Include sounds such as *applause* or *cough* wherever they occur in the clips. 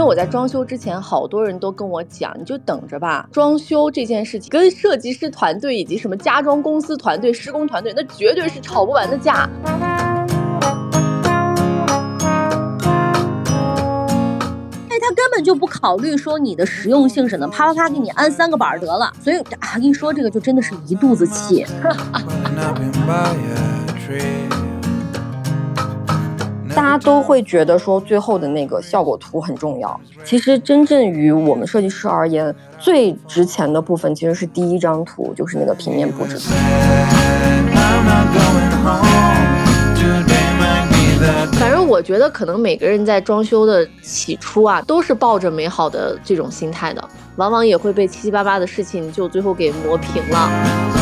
为我在装修之前，好多人都跟我讲，你就等着吧。装修这件事情，跟设计师团队以及什么家装公司团队、施工团队，那绝对是吵不完的架。他根本就不考虑说你的实用性什么，啪啪啪给你安三个板儿得了。所以啊，一说这个就真的是一肚子气。大家都会觉得说最后的那个效果图很重要，其实真正于我们设计师而言，最值钱的部分其实是第一张图，就是那个平面布置图。反正我觉得，可能每个人在装修的起初啊，都是抱着美好的这种心态的，往往也会被七七八八的事情就最后给磨平了。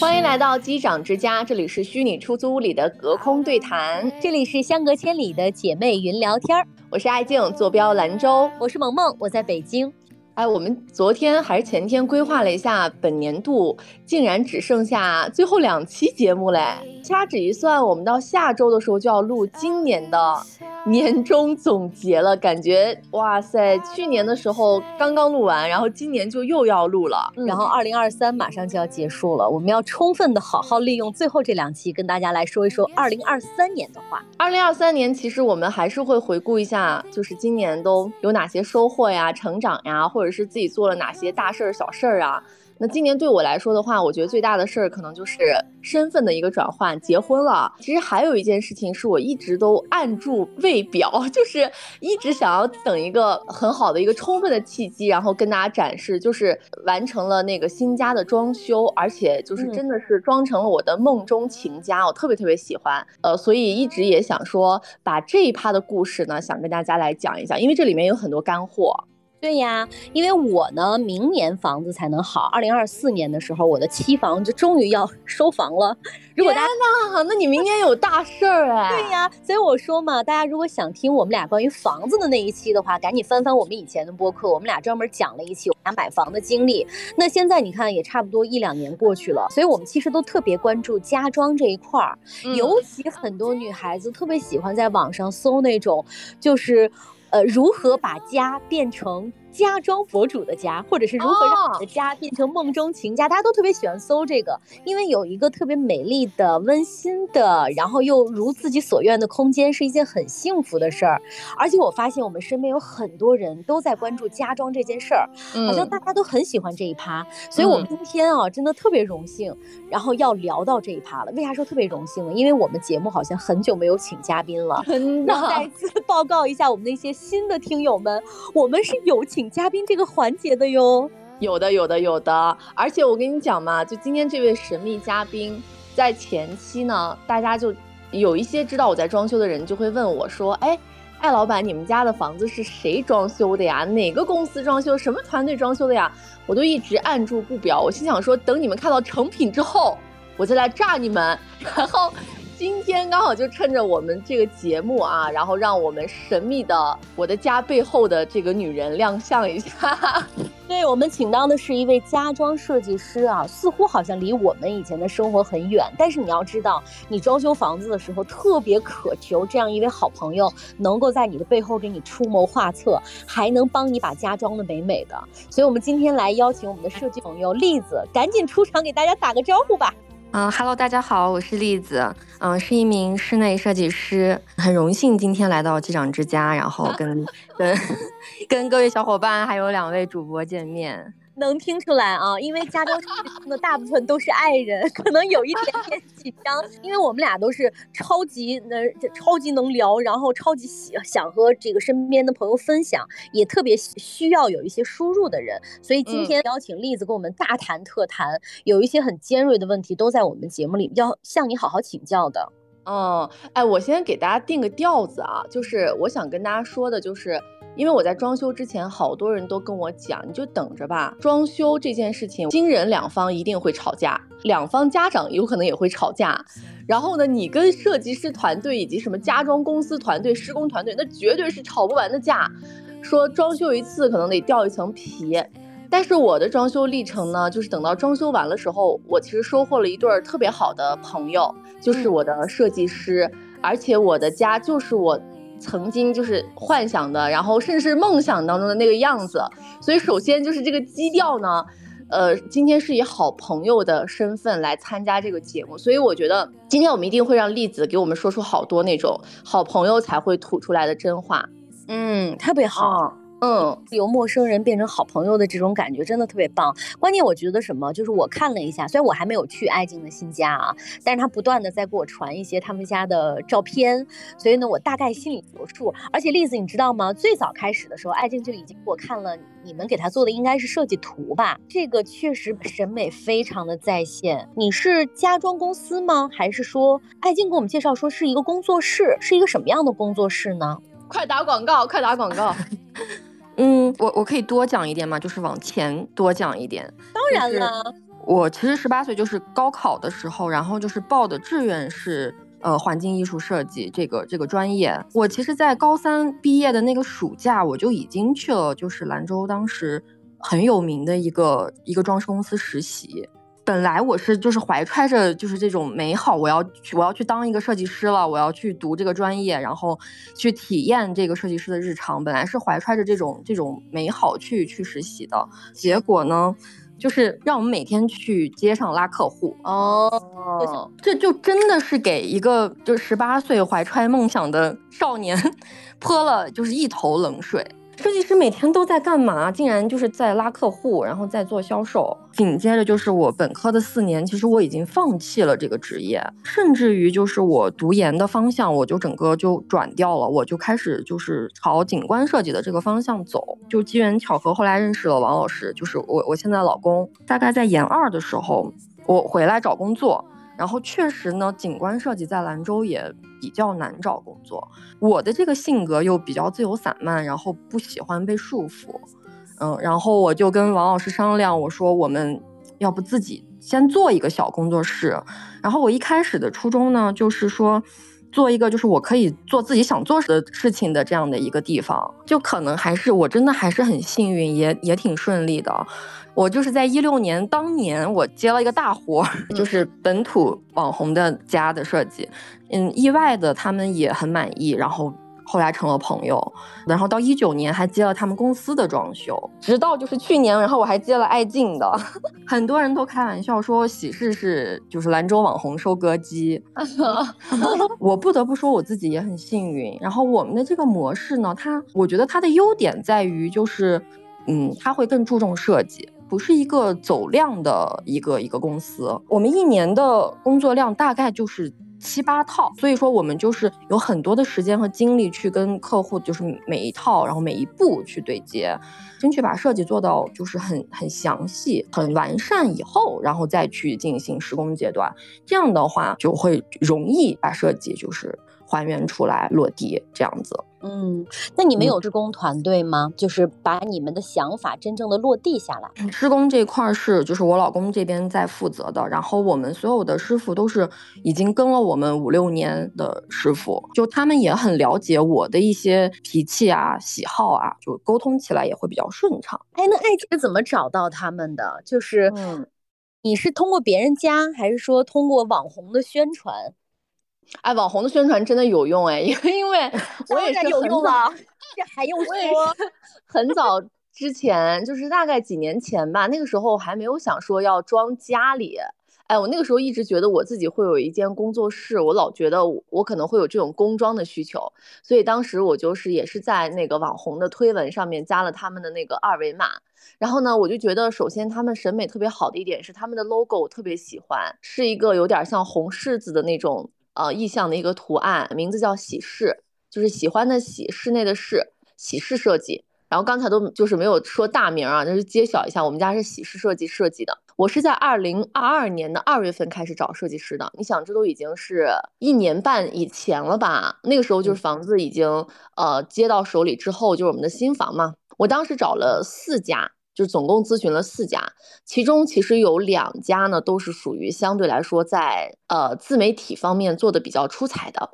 欢迎来到机长之家，这里是虚拟出租屋里的隔空对谈，这里是相隔千里的姐妹云聊天儿。我是爱静，坐标兰州；我是萌萌，我在北京。哎，我们昨天还是前天规划了一下，本年度竟然只剩下最后两期节目嘞！掐指一算，我们到下周的时候就要录今年的年终总结了。感觉哇塞，去年的时候刚刚录完，然后今年就又要录了，然后二零二三马上就要结束了，我们要充分的好好利用最后这两期，跟大家来说一说二零二三年的话。二零二三年其实我们还是会回顾一下，就是今年都有哪些收获呀、成长呀，或者。或者是自己做了哪些大事儿、小事儿啊？那今年对我来说的话，我觉得最大的事儿可能就是身份的一个转换，结婚了。其实还有一件事情是我一直都按住未表，*laughs* 就是一直想要等一个很好的一个充分的契机，然后跟大家展示，就是完成了那个新家的装修，而且就是真的是装成了我的梦中情家，我特别特别喜欢。呃，所以一直也想说把这一趴的故事呢，想跟大家来讲一讲，因为这里面有很多干货。对呀，因为我呢，明年房子才能好。二零二四年的时候，我的期房就终于要 *laughs* 收房了。如果大家那，那你明年有大事儿哎。对呀，所以我说嘛，大家如果想听我们俩关于房子的那一期的话，赶紧翻翻我们以前的播客，我们俩专门讲了一期我们俩买房的经历。那现在你看，也差不多一两年过去了，所以我们其实都特别关注家装这一块儿，尤其很多女孩子特别喜欢在网上搜那种，就是。呃，如何把家变成？家装博主的家，或者是如何让你的家变成梦中情家，大家都特别喜欢搜这个，因为有一个特别美丽的、温馨的，然后又如自己所愿的空间，是一件很幸福的事儿。而且我发现我们身边有很多人都在关注家装这件事儿，好像大家都很喜欢这一趴。所以我们今天啊，真的特别荣幸，然后要聊到这一趴了。为啥说特别荣幸呢？因为我们节目好像很久没有请嘉宾了。那再次报告一下我们那些新的听友们，我们是有请。嘉宾这个环节的哟，有的有的有的，而且我跟你讲嘛，就今天这位神秘嘉宾，在前期呢，大家就有一些知道我在装修的人就会问我说，哎，艾老板，你们家的房子是谁装修的呀？哪个公司装修？什么团队装修的呀？我都一直按住不表，我心想说，等你们看到成品之后，我再来炸你们，*laughs* 然后。今天刚好就趁着我们这个节目啊，然后让我们神秘的我的家背后的这个女人亮相一下。*laughs* 对我们请到的是一位家装设计师啊，似乎好像离我们以前的生活很远。但是你要知道，你装修房子的时候特别渴求这样一位好朋友，能够在你的背后给你出谋划策，还能帮你把家装的美美的。所以我们今天来邀请我们的设计朋友栗子，赶紧出场给大家打个招呼吧。嗯，Hello，大家好，我是栗子，嗯，是一名室内设计师，很荣幸今天来到机长之家，然后跟 *laughs* 跟 *laughs* 跟各位小伙伴还有两位主播见面。能听出来啊，因为家装中的大部分都是爱人，*laughs* 可能有一点点紧张，因为我们俩都是超级能、超级能聊，然后超级喜想和这个身边的朋友分享，也特别需要有一些输入的人，所以今天邀请栗子跟我们大谈特谈，有一些很尖锐的问题都在我们节目里要向你好好请教的。嗯，哎，我先给大家定个调子啊，就是我想跟大家说的，就是。因为我在装修之前，好多人都跟我讲，你就等着吧。装修这件事情，新人两方一定会吵架，两方家长有可能也会吵架。然后呢，你跟设计师团队以及什么家装公司团队、施工团队，那绝对是吵不完的架。说装修一次可能得掉一层皮。但是我的装修历程呢，就是等到装修完了时候，我其实收获了一对儿特别好的朋友，就是我的设计师，而且我的家就是我曾经就是幻想的，然后甚至是梦想当中的那个样子。所以首先就是这个基调呢。呃，今天是以好朋友的身份来参加这个节目，所以我觉得今天我们一定会让栗子给我们说出好多那种好朋友才会吐出来的真话。嗯，特别好。嗯，由陌生人变成好朋友的这种感觉真的特别棒。关键我觉得什么，就是我看了一下，虽然我还没有去爱静的新家啊，但是他不断的在给我传一些他们家的照片，所以呢，我大概心里有数。而且栗子，你知道吗？最早开始的时候，爱静就已经给我看了你们给他做的应该是设计图吧？这个确实审美非常的在线。你是家装公司吗？还是说爱静给我们介绍说是一个工作室？是一个什么样的工作室呢？快打广告，快打广告。*laughs* 嗯，我我可以多讲一点吗？就是往前多讲一点。当然了，我其实十八岁就是高考的时候，然后就是报的志愿是呃环境艺术设计这个这个专业。我其实，在高三毕业的那个暑假，我就已经去了，就是兰州当时很有名的一个一个装饰公司实习。本来我是就是怀揣着就是这种美好，我要去我要去当一个设计师了，我要去读这个专业，然后去体验这个设计师的日常。本来是怀揣着这种这种美好去去实习的，结果呢，就是让我们每天去街上拉客户。哦，这就真的是给一个就十八岁怀揣梦想的少年 *laughs* 泼了就是一头冷水。设计师每天都在干嘛？竟然就是在拉客户，然后再做销售。紧接着就是我本科的四年，其实我已经放弃了这个职业，甚至于就是我读研的方向，我就整个就转掉了，我就开始就是朝景观设计的这个方向走。就机缘巧合，后来认识了王老师，就是我我现在老公。大概在研二的时候，我回来找工作。然后确实呢，景观设计在兰州也比较难找工作。我的这个性格又比较自由散漫，然后不喜欢被束缚，嗯，然后我就跟王老师商量，我说我们要不自己先做一个小工作室。然后我一开始的初衷呢，就是说做一个就是我可以做自己想做的事情的这样的一个地方。就可能还是我真的还是很幸运，也也挺顺利的。我就是在一六年当年，我接了一个大活，*laughs* 就是本土网红的家的设计，嗯，意外的他们也很满意，然后后来成了朋友，然后到一九年还接了他们公司的装修，直到就是去年，然后我还接了爱静的，*laughs* 很多人都开玩笑说喜事是就是兰州网红收割机，*laughs* 我不得不说我自己也很幸运，然后我们的这个模式呢，它我觉得它的优点在于就是，嗯，它会更注重设计。不是一个走量的一个一个公司，我们一年的工作量大概就是七八套，所以说我们就是有很多的时间和精力去跟客户，就是每一套，然后每一步去对接，争取把设计做到就是很很详细、很完善以后，然后再去进行施工阶段，这样的话就会容易把设计就是还原出来落地这样子。嗯，那你们有施工团队吗？就是把你们的想法真正的落地下来。施工这块是就是我老公这边在负责的，然后我们所有的师傅都是已经跟了我们五六年的师傅，就他们也很了解我的一些脾气啊、喜好啊，就沟通起来也会比较顺畅。哎，那艾姐怎么找到他们的？就是，嗯，你是通过别人家，还是说通过网红的宣传？哎，网红的宣传真的有用哎，因为因为 *laughs* 我也是有用啊，这还用说？很早之前，就是大概几年前吧，那个时候还没有想说要装家里。哎，我那个时候一直觉得我自己会有一间工作室，我老觉得我可能会有这种工装的需求，所以当时我就是也是在那个网红的推文上面加了他们的那个二维码，然后呢，我就觉得首先他们审美特别好的一点是他们的 logo 我特别喜欢，是一个有点像红柿子的那种。呃，意象的一个图案，名字叫喜事，就是喜欢的喜，室内的室，喜事设计。然后刚才都就是没有说大名啊，就是揭晓一下，我们家是喜事设计设计的。我是在二零二二年的二月份开始找设计师的，你想，这都已经是一年半以前了吧？那个时候就是房子已经呃接到手里之后，就是我们的新房嘛。我当时找了四家。就总共咨询了四家，其中其实有两家呢，都是属于相对来说在呃自媒体方面做的比较出彩的。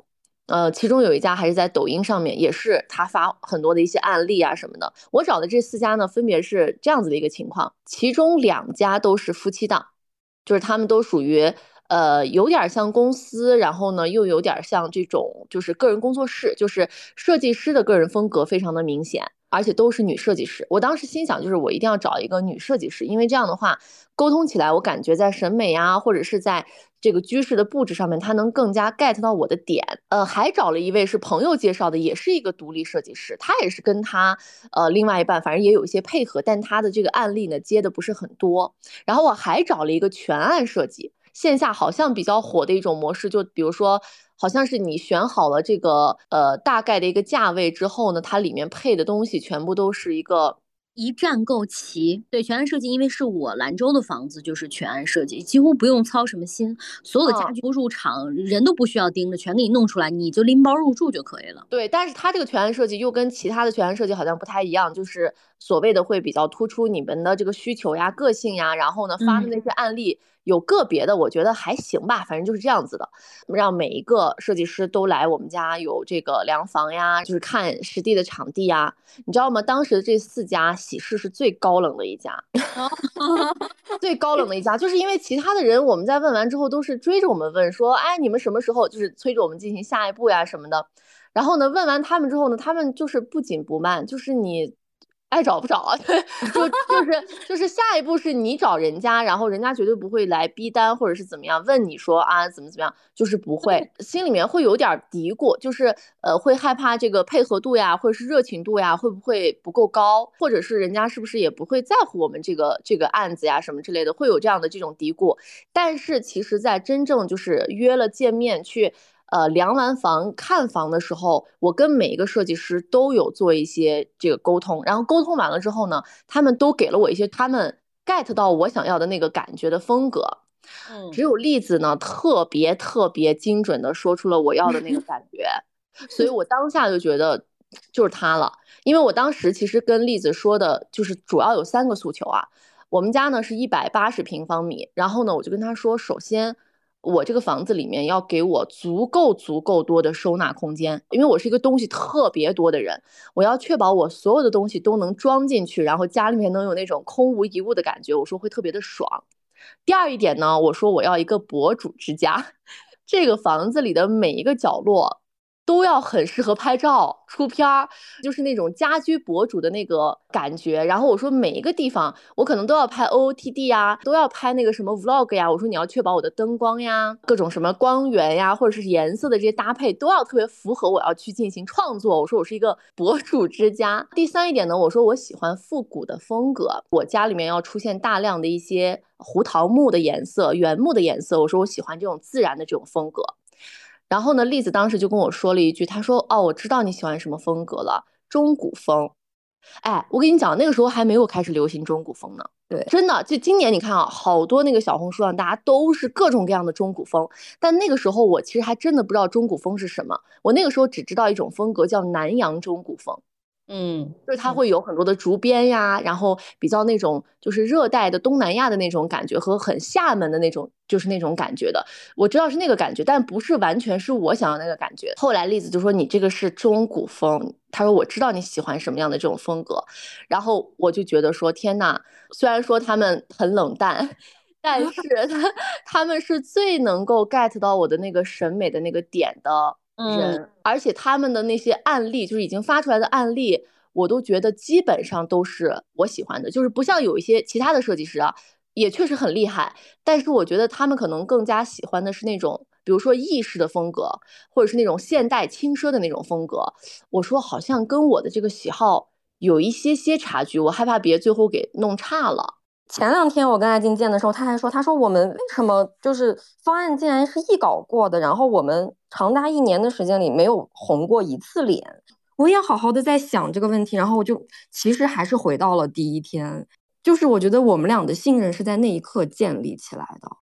呃，其中有一家还是在抖音上面，也是他发很多的一些案例啊什么的。我找的这四家呢，分别是这样子的一个情况，其中两家都是夫妻档，就是他们都属于呃有点像公司，然后呢又有点像这种就是个人工作室，就是设计师的个人风格非常的明显。而且都是女设计师，我当时心想，就是我一定要找一个女设计师，因为这样的话，沟通起来，我感觉在审美啊，或者是在这个居室的布置上面，她能更加 get 到我的点。呃，还找了一位是朋友介绍的，也是一个独立设计师，他也是跟他呃另外一半，反正也有一些配合，但他的这个案例呢接的不是很多。然后我还找了一个全案设计，线下好像比较火的一种模式，就比如说。好像是你选好了这个呃大概的一个价位之后呢，它里面配的东西全部都是一个一站购齐。对，全案设计，因为是我兰州的房子，就是全案设计，几乎不用操什么心，所有的家具都入场，人都不需要盯着，全给你弄出来，你就拎包入住就可以了。对，但是它这个全案设计又跟其他的全案设计好像不太一样，就是所谓的会比较突出你们的这个需求呀、个性呀，然后呢发的那些案例。有个别的，我觉得还行吧，反正就是这样子的。让每一个设计师都来我们家有这个量房呀，就是看实地的场地呀，你知道吗？当时这四家喜事是最高冷的一家，*laughs* 最高冷的一家，就是因为其他的人我们在问完之后都是追着我们问说，哎，你们什么时候就是催着我们进行下一步呀什么的。然后呢，问完他们之后呢，他们就是不紧不慢，就是你。爱找不找啊？*laughs* 对，就就是就是下一步是你找人家，然后人家绝对不会来逼单或者是怎么样问你说啊怎么怎么样，就是不会，心里面会有点嘀咕，就是呃会害怕这个配合度呀，或者是热情度呀会不会不够高，或者是人家是不是也不会在乎我们这个这个案子呀什么之类的，会有这样的这种嘀咕。但是其实，在真正就是约了见面去。呃，量完房看房的时候，我跟每一个设计师都有做一些这个沟通，然后沟通完了之后呢，他们都给了我一些他们 get 到我想要的那个感觉的风格。嗯，只有栗子呢，特别特别精准的说出了我要的那个感觉，*laughs* 所以我当下就觉得就是他了。因为我当时其实跟栗子说的就是主要有三个诉求啊，我们家呢是一百八十平方米，然后呢我就跟他说，首先。我这个房子里面要给我足够足够多的收纳空间，因为我是一个东西特别多的人，我要确保我所有的东西都能装进去，然后家里面能有那种空无一物的感觉，我说会特别的爽。第二一点呢，我说我要一个博主之家，*laughs* 这个房子里的每一个角落。都要很适合拍照出片儿，就是那种家居博主的那个感觉。然后我说每一个地方我可能都要拍 OOTD 呀，都要拍那个什么 Vlog 呀。我说你要确保我的灯光呀、各种什么光源呀，或者是颜色的这些搭配都要特别符合我要去进行创作。我说我是一个 *laughs* 博主之家。第三一点呢，我说我喜欢复古的风格，我家里面要出现大量的一些胡桃木的颜色、原木的颜色。我说我喜欢这种自然的这种风格。然后呢，栗子当时就跟我说了一句，他说：“哦，我知道你喜欢什么风格了，中古风。”哎，我跟你讲，那个时候还没有开始流行中古风呢。对，真的，就今年你看啊，好多那个小红书上，大家都是各种各样的中古风。但那个时候我其实还真的不知道中古风是什么，我那个时候只知道一种风格叫南洋中古风。嗯，就是它会有很多的竹编呀，然后比较那种就是热带的东南亚的那种感觉和很厦门的那种就是那种感觉的，我知道是那个感觉，但不是完全是我想要那个感觉。后来栗子就说你这个是中古风，他说我知道你喜欢什么样的这种风格，然后我就觉得说天呐，虽然说他们很冷淡，但是他 *laughs* 他们是最能够 get 到我的那个审美的那个点的。人，而且他们的那些案例，就是已经发出来的案例，我都觉得基本上都是我喜欢的。就是不像有一些其他的设计师啊，也确实很厉害，但是我觉得他们可能更加喜欢的是那种，比如说意式的风格，或者是那种现代轻奢的那种风格。我说好像跟我的这个喜好有一些些差距，我害怕别最后给弄差了。前两天我跟艾静见的时候，他还说：“他说我们为什么就是方案竟然是一稿过的，然后我们长达一年的时间里没有红过一次脸。”我也好好的在想这个问题，然后我就其实还是回到了第一天，就是我觉得我们俩的信任是在那一刻建立起来的。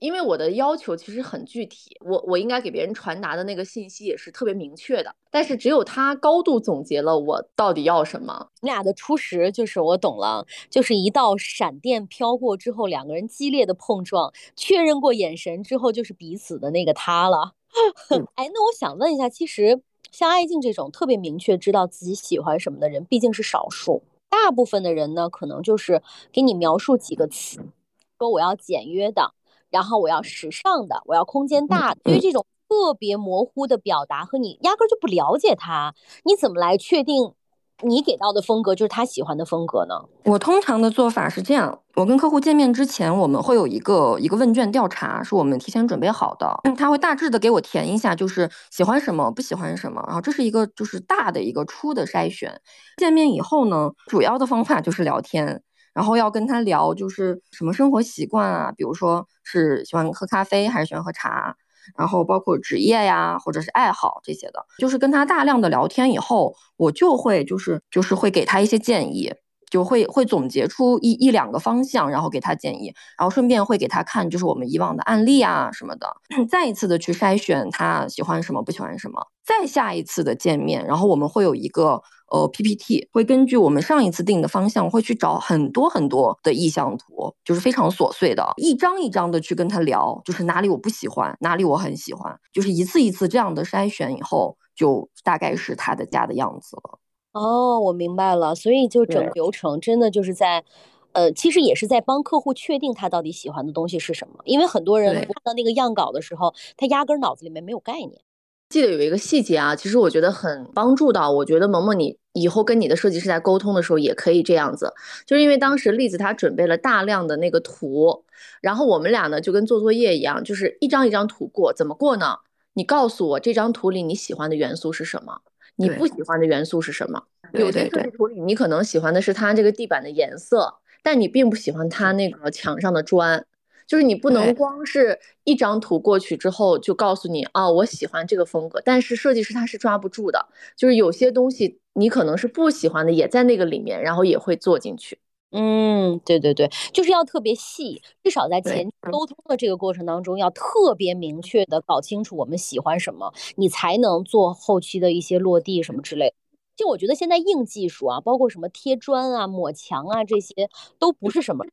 因为我的要求其实很具体，我我应该给别人传达的那个信息也是特别明确的，但是只有他高度总结了我到底要什么。你俩的初识就是我懂了，就是一道闪电飘过之后，两个人激烈的碰撞，确认过眼神之后，就是彼此的那个他了。哎，那我想问一下，其实像爱静这种特别明确知道自己喜欢什么的人，毕竟是少数。大部分的人呢，可能就是给你描述几个词，说我要简约的，然后我要时尚的，我要空间大。对于这种特别模糊的表达，和你压根就不了解他，你怎么来确定？你给到的风格就是他喜欢的风格呢？我通常的做法是这样：我跟客户见面之前，我们会有一个一个问卷调查，是我们提前准备好的。他会大致的给我填一下，就是喜欢什么，不喜欢什么。然后这是一个就是大的一个初的筛选。见面以后呢，主要的方法就是聊天，然后要跟他聊就是什么生活习惯啊，比如说是喜欢喝咖啡还是喜欢喝茶。然后包括职业呀，或者是爱好这些的，就是跟他大量的聊天以后，我就会就是就是会给他一些建议，就会会总结出一一两个方向，然后给他建议，然后顺便会给他看就是我们以往的案例啊什么的，*clears throat* 再一次的去筛选他喜欢什么不喜欢什么，再下一次的见面，然后我们会有一个。呃，PPT 会根据我们上一次定的方向，会去找很多很多的意向图，就是非常琐碎的，一张一张的去跟他聊，就是哪里我不喜欢，哪里我很喜欢，就是一次一次这样的筛选以后，就大概是他的家的样子了。哦，我明白了，所以就整个流程真的就是在，呃，其实也是在帮客户确定他到底喜欢的东西是什么，因为很多人看到那个样稿的时候，他压根脑子里面没有概念。记得有一个细节啊，其实我觉得很帮助到。我觉得萌萌，你以后跟你的设计师在沟通的时候也可以这样子，就是因为当时栗子她准备了大量的那个图，然后我们俩呢就跟做作业一样，就是一张一张图过。怎么过呢？你告诉我这张图里你喜欢的元素是什么，你不喜欢的元素是什么？有的设计图里你可能喜欢的是它这个地板的颜色，但你并不喜欢它那个墙上的砖。就是你不能光是一张图过去之后就告诉你啊，我喜欢这个风格，但是设计师他是抓不住的。就是有些东西你可能是不喜欢的，也在那个里面，然后也会做进去。嗯，对对对，就是要特别细，至少在前沟通的这个过程当中，要特别明确的搞清楚我们喜欢什么，你才能做后期的一些落地什么之类的。就我觉得现在硬技术啊，包括什么贴砖啊、抹墙啊，这些都不是什么。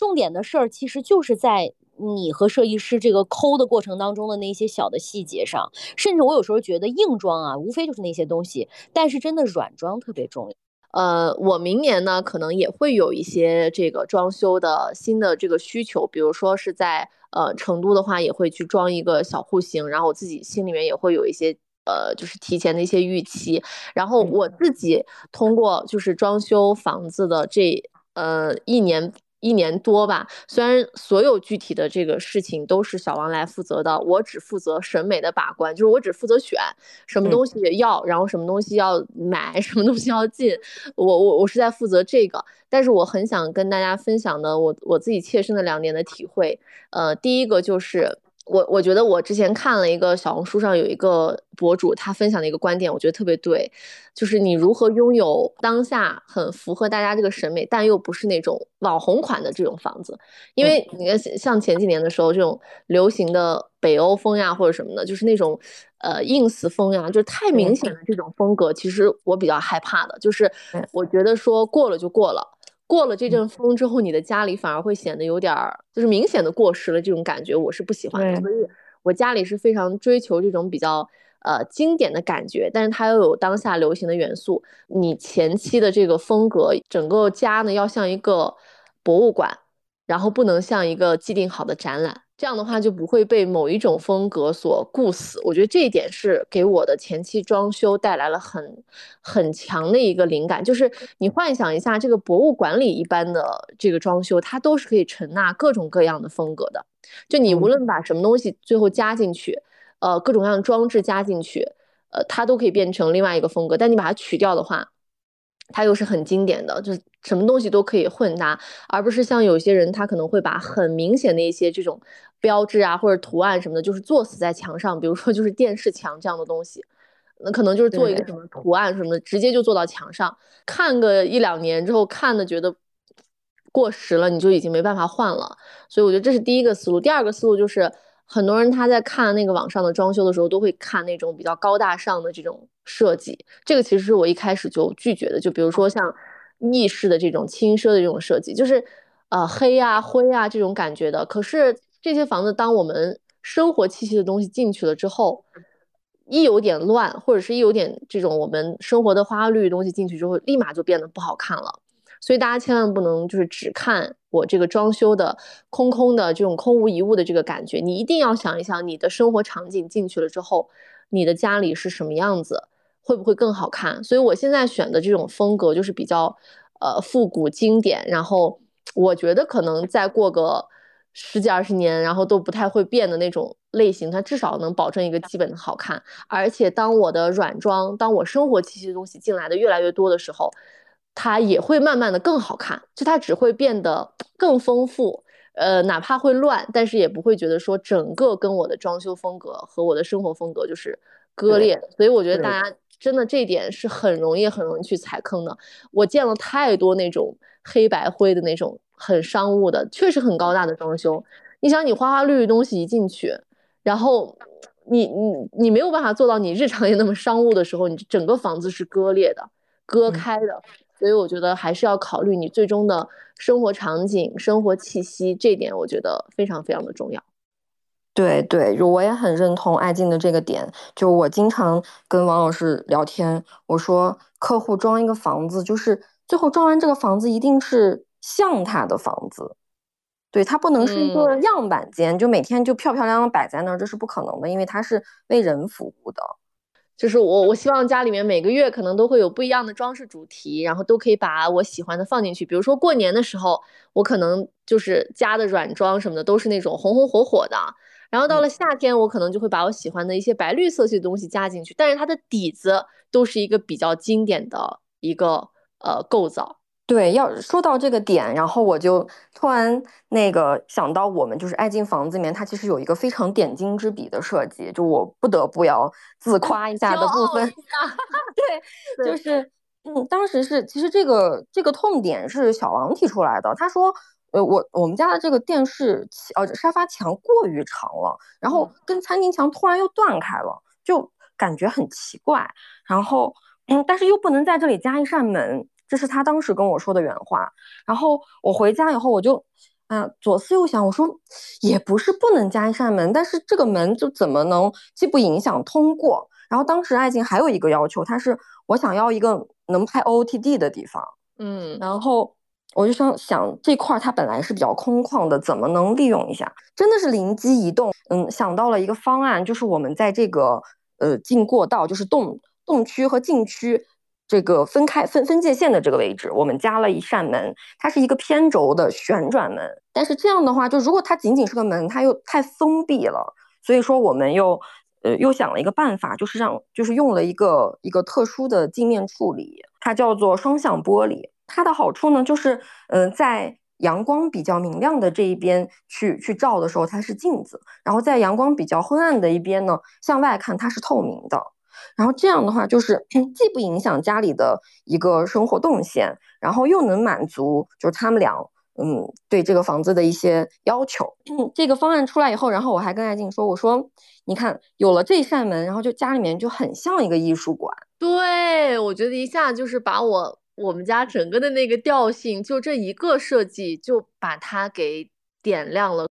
重点的事儿其实就是在你和设计师这个抠的过程当中的那些小的细节上，甚至我有时候觉得硬装啊，无非就是那些东西，但是真的软装特别重要。呃，我明年呢可能也会有一些这个装修的新的这个需求，比如说是在呃成都的话，也会去装一个小户型，然后我自己心里面也会有一些呃就是提前的一些预期，然后我自己通过就是装修房子的这呃一年。一年多吧，虽然所有具体的这个事情都是小王来负责的，我只负责审美的把关，就是我只负责选什么东西要，然后什么东西要买，什么东西要进，我我我是在负责这个。但是我很想跟大家分享的，我我自己切身的两点的体会，呃，第一个就是。我我觉得我之前看了一个小红书上有一个博主，他分享的一个观点，我觉得特别对，就是你如何拥有当下很符合大家这个审美，但又不是那种网红款的这种房子。因为你看，像前几年的时候，这种流行的北欧风呀，或者什么的，就是那种呃 ins 风呀，就是太明显的这种风格，其实我比较害怕的，就是我觉得说过了就过了。过了这阵风之后，你的家里反而会显得有点儿，就是明显的过时了。这种感觉我是不喜欢的，所以我家里是非常追求这种比较呃经典的感觉，但是它又有当下流行的元素。你前期的这个风格，整个家呢要像一个博物馆，然后不能像一个既定好的展览。这样的话就不会被某一种风格所固死，我觉得这一点是给我的前期装修带来了很很强的一个灵感。就是你幻想一下，这个博物馆里一般的这个装修，它都是可以承纳各种各样的风格的。就你无论把什么东西最后加进去，呃，各种各样的装置加进去，呃，它都可以变成另外一个风格。但你把它取掉的话，它又是很经典的，就是什么东西都可以混搭，而不是像有些人他可能会把很明显的一些这种标志啊或者图案什么的，就是做死在墙上，比如说就是电视墙这样的东西，那可能就是做一个什么图案什么的，直接就做到墙上，看个一两年之后看的觉得过时了，你就已经没办法换了。所以我觉得这是第一个思路，第二个思路就是。很多人他在看那个网上的装修的时候，都会看那种比较高大上的这种设计。这个其实是我一开始就拒绝的。就比如说像意式的这种轻奢的这种设计，就是呃黑啊灰啊这种感觉的。可是这些房子，当我们生活气息的东西进去了之后，一有点乱，或者是一有点这种我们生活的花绿东西进去之后，立马就变得不好看了。所以大家千万不能就是只看我这个装修的空空的这种空无一物的这个感觉，你一定要想一想你的生活场景进去了之后，你的家里是什么样子，会不会更好看？所以我现在选的这种风格就是比较呃复古经典，然后我觉得可能再过个十几二十年，然后都不太会变的那种类型，它至少能保证一个基本的好看。而且当我的软装，当我生活气息的东西进来的越来越多的时候。它也会慢慢的更好看，就它只会变得更丰富，呃，哪怕会乱，但是也不会觉得说整个跟我的装修风格和我的生活风格就是割裂。所以我觉得大家真的这一点是很容易很容易去踩坑的。我见了太多那种黑白灰的那种很商务的，确实很高大的装修。你想，你花花绿绿东西一进去，然后你你你没有办法做到你日常也那么商务的时候，你整个房子是割裂的、割开的。所以我觉得还是要考虑你最终的生活场景、生活气息，这点我觉得非常非常的重要。对对，我也很认同爱静的这个点。就我经常跟王老师聊天，我说客户装一个房子，就是最后装完这个房子一定是像他的房子，对他不能是一个样板间，就每天就漂漂亮亮摆在那儿，这是不可能的，因为他是为人服务的。就是我，我希望家里面每个月可能都会有不一样的装饰主题，然后都可以把我喜欢的放进去。比如说过年的时候，我可能就是家的软装什么的都是那种红红火火的。然后到了夏天，我可能就会把我喜欢的一些白绿色系的东西加进去，但是它的底子都是一个比较经典的一个呃构造。对，要说到这个点，然后我就突然那个想到，我们就是爱进房子里面，它其实有一个非常点睛之笔的设计，就我不得不要自夸一下的部分。*laughs* 对，就是嗯，当时是其实这个这个痛点是小王提出来的，他说，呃，我我们家的这个电视呃沙发墙过于长了，然后跟餐厅墙突然又断开了，就感觉很奇怪。然后嗯，但是又不能在这里加一扇门。这是他当时跟我说的原话，然后我回家以后我就，啊，左思右想，我说也不是不能加一扇门，但是这个门就怎么能既不影响通过？然后当时爱情还有一个要求，他是我想要一个能拍 OOTD 的地方，嗯，然后我就想想这块它本来是比较空旷的，怎么能利用一下？真的是灵机一动，嗯，想到了一个方案，就是我们在这个呃进过道，就是洞洞区和禁区。这个分开分分界线的这个位置，我们加了一扇门，它是一个偏轴的旋转门。但是这样的话，就如果它仅仅是个门，它又太封闭了。所以说，我们又呃又想了一个办法，就是让就是用了一个一个特殊的镜面处理，它叫做双向玻璃。它的好处呢，就是嗯，在阳光比较明亮的这一边去去照的时候，它是镜子；然后在阳光比较昏暗的一边呢，向外看它是透明的。然后这样的话，就是既不影响家里的一个生活动线，然后又能满足就是他们俩嗯对这个房子的一些要求。嗯，这个方案出来以后，然后我还跟艾静说，我说你看有了这扇门，然后就家里面就很像一个艺术馆。对，我觉得一下就是把我我们家整个的那个调性，就这一个设计就把它给点亮了。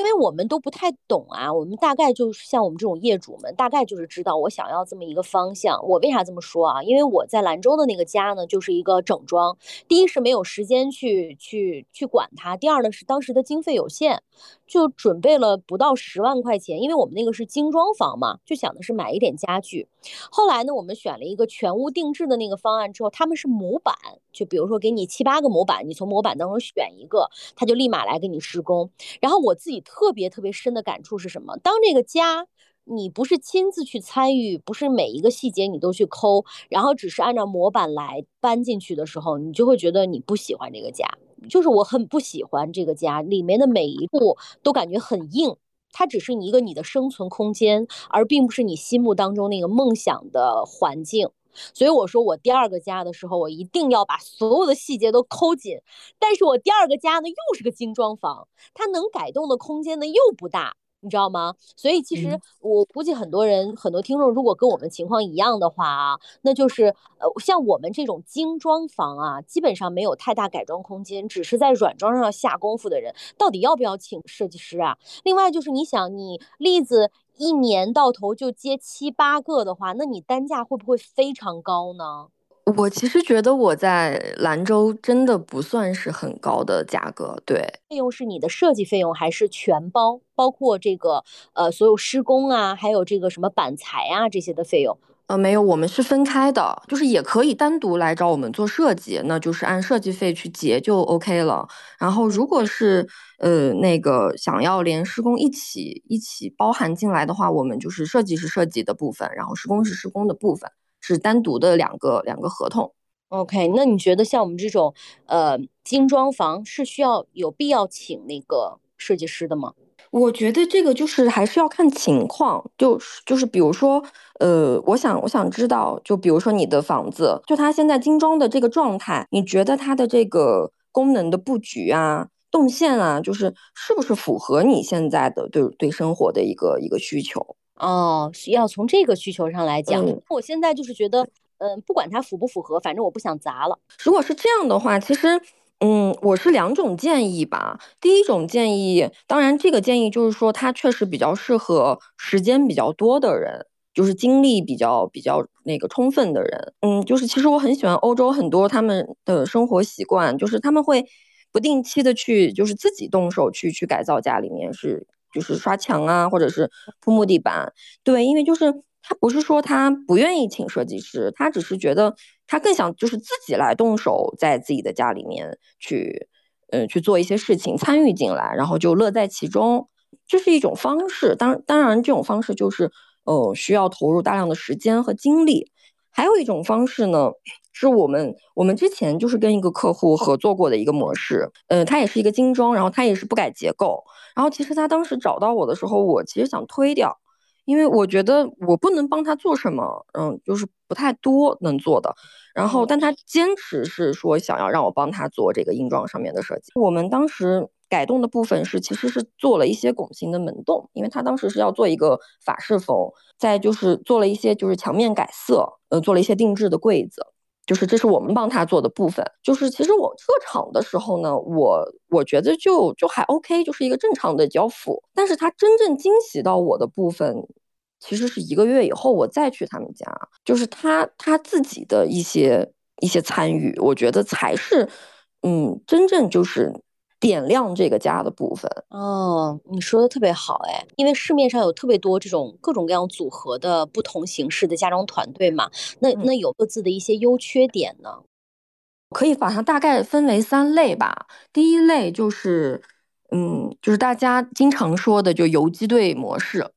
因为我们都不太懂啊，我们大概就是像我们这种业主们，大概就是知道我想要这么一个方向。我为啥这么说啊？因为我在兰州的那个家呢，就是一个整装。第一是没有时间去去去管它，第二呢是当时的经费有限，就准备了不到十万块钱。因为我们那个是精装房嘛，就想的是买一点家具。后来呢，我们选了一个全屋定制的那个方案之后，他们是模板，就比如说给你七八个模板，你从模板当中选一个，他就立马来给你施工。然后我自己。特别特别深的感触是什么？当这个家你不是亲自去参与，不是每一个细节你都去抠，然后只是按照模板来搬进去的时候，你就会觉得你不喜欢这个家。就是我很不喜欢这个家里面的每一步都感觉很硬，它只是你一个你的生存空间，而并不是你心目当中那个梦想的环境。所以我说，我第二个家的时候，我一定要把所有的细节都抠紧。但是我第二个家呢，又是个精装房，它能改动的空间呢又不大。你知道吗？所以其实我估计很多人、很多听众，如果跟我们情况一样的话啊，那就是呃，像我们这种精装房啊，基本上没有太大改装空间，只是在软装上要下功夫的人，到底要不要请设计师啊？另外就是你想，你例子一年到头就接七八个的话，那你单价会不会非常高呢？我其实觉得我在兰州真的不算是很高的价格，对。费用是你的设计费用还是全包？包括这个呃所有施工啊，还有这个什么板材啊这些的费用？呃，没有，我们是分开的，就是也可以单独来找我们做设计，那就是按设计费去结就 OK 了。然后如果是呃那个想要连施工一起一起包含进来的话，我们就是设计是设计的部分，然后施工是施工的部分。是单独的两个两个合同，OK？那你觉得像我们这种呃精装房是需要有必要请那个设计师的吗？我觉得这个就是还是要看情况，就是就是比如说呃，我想我想知道，就比如说你的房子，就它现在精装的这个状态，你觉得它的这个功能的布局啊、动线啊，就是是不是符合你现在的对对生活的一个一个需求？哦，要从这个需求上来讲，我现在就是觉得，嗯，不管它符不符合，反正我不想砸了。如果是这样的话，其实，嗯，我是两种建议吧。第一种建议，当然这个建议就是说，它确实比较适合时间比较多的人，就是精力比较比较那个充分的人。嗯，就是其实我很喜欢欧洲很多他们的生活习惯，就是他们会不定期的去，就是自己动手去去改造家里面是。就是刷墙啊，或者是铺木地板，对，因为就是他不是说他不愿意请设计师，他只是觉得他更想就是自己来动手，在自己的家里面去，嗯，去做一些事情，参与进来，然后就乐在其中，这是一种方式。当当然，这种方式就是呃需要投入大量的时间和精力。还有一种方式呢，是我们我们之前就是跟一个客户合作过的一个模式，嗯，他也是一个精装，然后他也是不改结构。然后其实他当时找到我的时候，我其实想推掉，因为我觉得我不能帮他做什么，嗯，就是不太多能做的。然后，但他坚持是说想要让我帮他做这个硬装上面的设计。我们当时改动的部分是其实是做了一些拱形的门洞，因为他当时是要做一个法式风，再就是做了一些就是墙面改色，呃，做了一些定制的柜子。就是这是我们帮他做的部分。就是其实我撤场的时候呢，我我觉得就就还 OK，就是一个正常的交付。但是他真正惊喜到我的部分，其实是一个月以后我再去他们家，就是他他自己的一些一些参与，我觉得才是嗯真正就是。点亮这个家的部分哦，你说的特别好哎，因为市面上有特别多这种各种各样组合的不同形式的家装团队嘛，那那有各自的一些优缺点呢？可以把它大概分为三类吧。第一类就是，嗯，就是大家经常说的就游击队模式，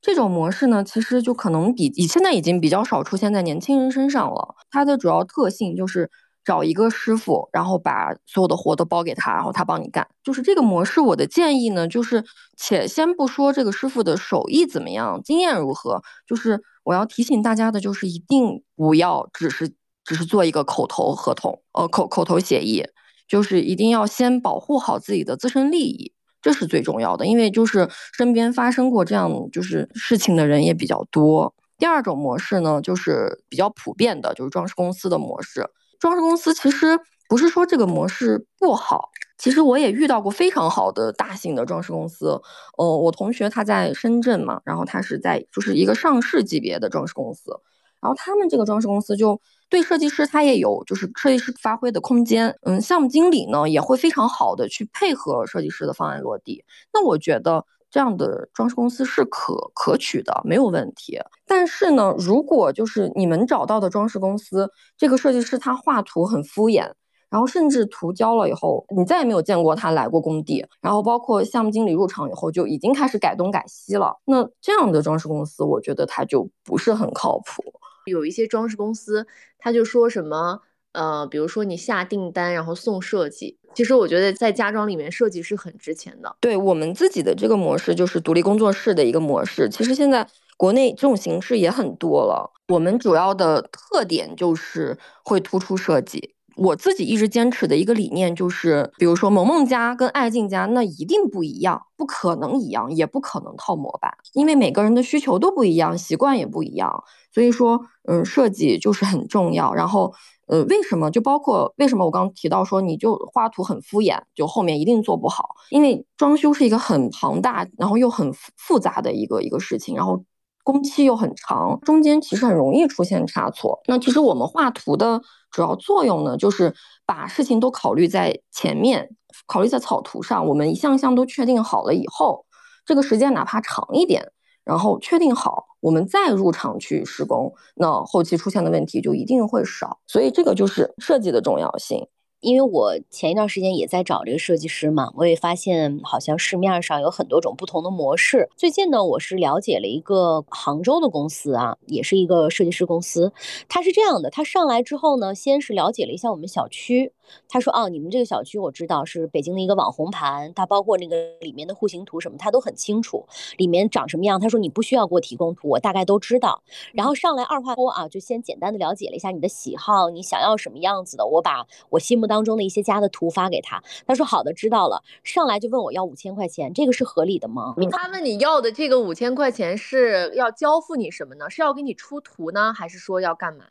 这种模式呢，其实就可能比以现在已经比较少出现在年轻人身上了。它的主要特性就是。找一个师傅，然后把所有的活都包给他，然后他帮你干。就是这个模式，我的建议呢，就是且先不说这个师傅的手艺怎么样，经验如何，就是我要提醒大家的，就是一定不要只是只是做一个口头合同，呃，口口头协议，就是一定要先保护好自己的自身利益，这是最重要的。因为就是身边发生过这样就是事情的人也比较多。第二种模式呢，就是比较普遍的，就是装饰公司的模式。装饰公司其实不是说这个模式不好，其实我也遇到过非常好的大型的装饰公司。呃，我同学他在深圳嘛，然后他是在就是一个上市级别的装饰公司，然后他们这个装饰公司就对设计师他也有就是设计师发挥的空间。嗯，项目经理呢也会非常好的去配合设计师的方案落地。那我觉得。这样的装饰公司是可可取的，没有问题。但是呢，如果就是你们找到的装饰公司，这个设计师他画图很敷衍，然后甚至图交了以后，你再也没有见过他来过工地，然后包括项目经理入场以后就已经开始改东改西了，那这样的装饰公司，我觉得他就不是很靠谱。有一些装饰公司，他就说什么。呃，比如说你下订单，然后送设计。其实我觉得在家装里面，设计是很值钱的。对我们自己的这个模式，就是独立工作室的一个模式。其实现在国内这种形式也很多了。我们主要的特点就是会突出设计，我自己一直坚持的一个理念就是，比如说萌萌家跟爱静家，那一定不一样，不可能一样，也不可能套模板，因为每个人的需求都不一样，习惯也不一样。所以说，嗯，设计就是很重要。然后，呃，为什么？就包括为什么我刚刚提到说，你就画图很敷衍，就后面一定做不好，因为装修是一个很庞大，然后又很复杂的一个一个事情，然后工期又很长，中间其实很容易出现差错。那其实我们画图的。主要作用呢，就是把事情都考虑在前面，考虑在草图上。我们一项项都确定好了以后，这个时间哪怕长一点，然后确定好，我们再入场去施工，那后期出现的问题就一定会少。所以这个就是设计的重要性。因为我前一段时间也在找这个设计师嘛，我也发现好像市面上有很多种不同的模式。最近呢，我是了解了一个杭州的公司啊，也是一个设计师公司。他是这样的，他上来之后呢，先是了解了一下我们小区。他说：“哦，你们这个小区我知道是北京的一个网红盘，它包括那个里面的户型图什么，他都很清楚，里面长什么样。他说你不需要给我提供图，我大概都知道。然后上来二话不说啊，就先简单的了解了一下你的喜好，你想要什么样子的，我把我心目当中的一些家的图发给他。他说好的，知道了。上来就问我要五千块钱，这个是合理的吗？他问你要的这个五千块钱是要交付你什么呢？是要给你出图呢，还是说要干嘛？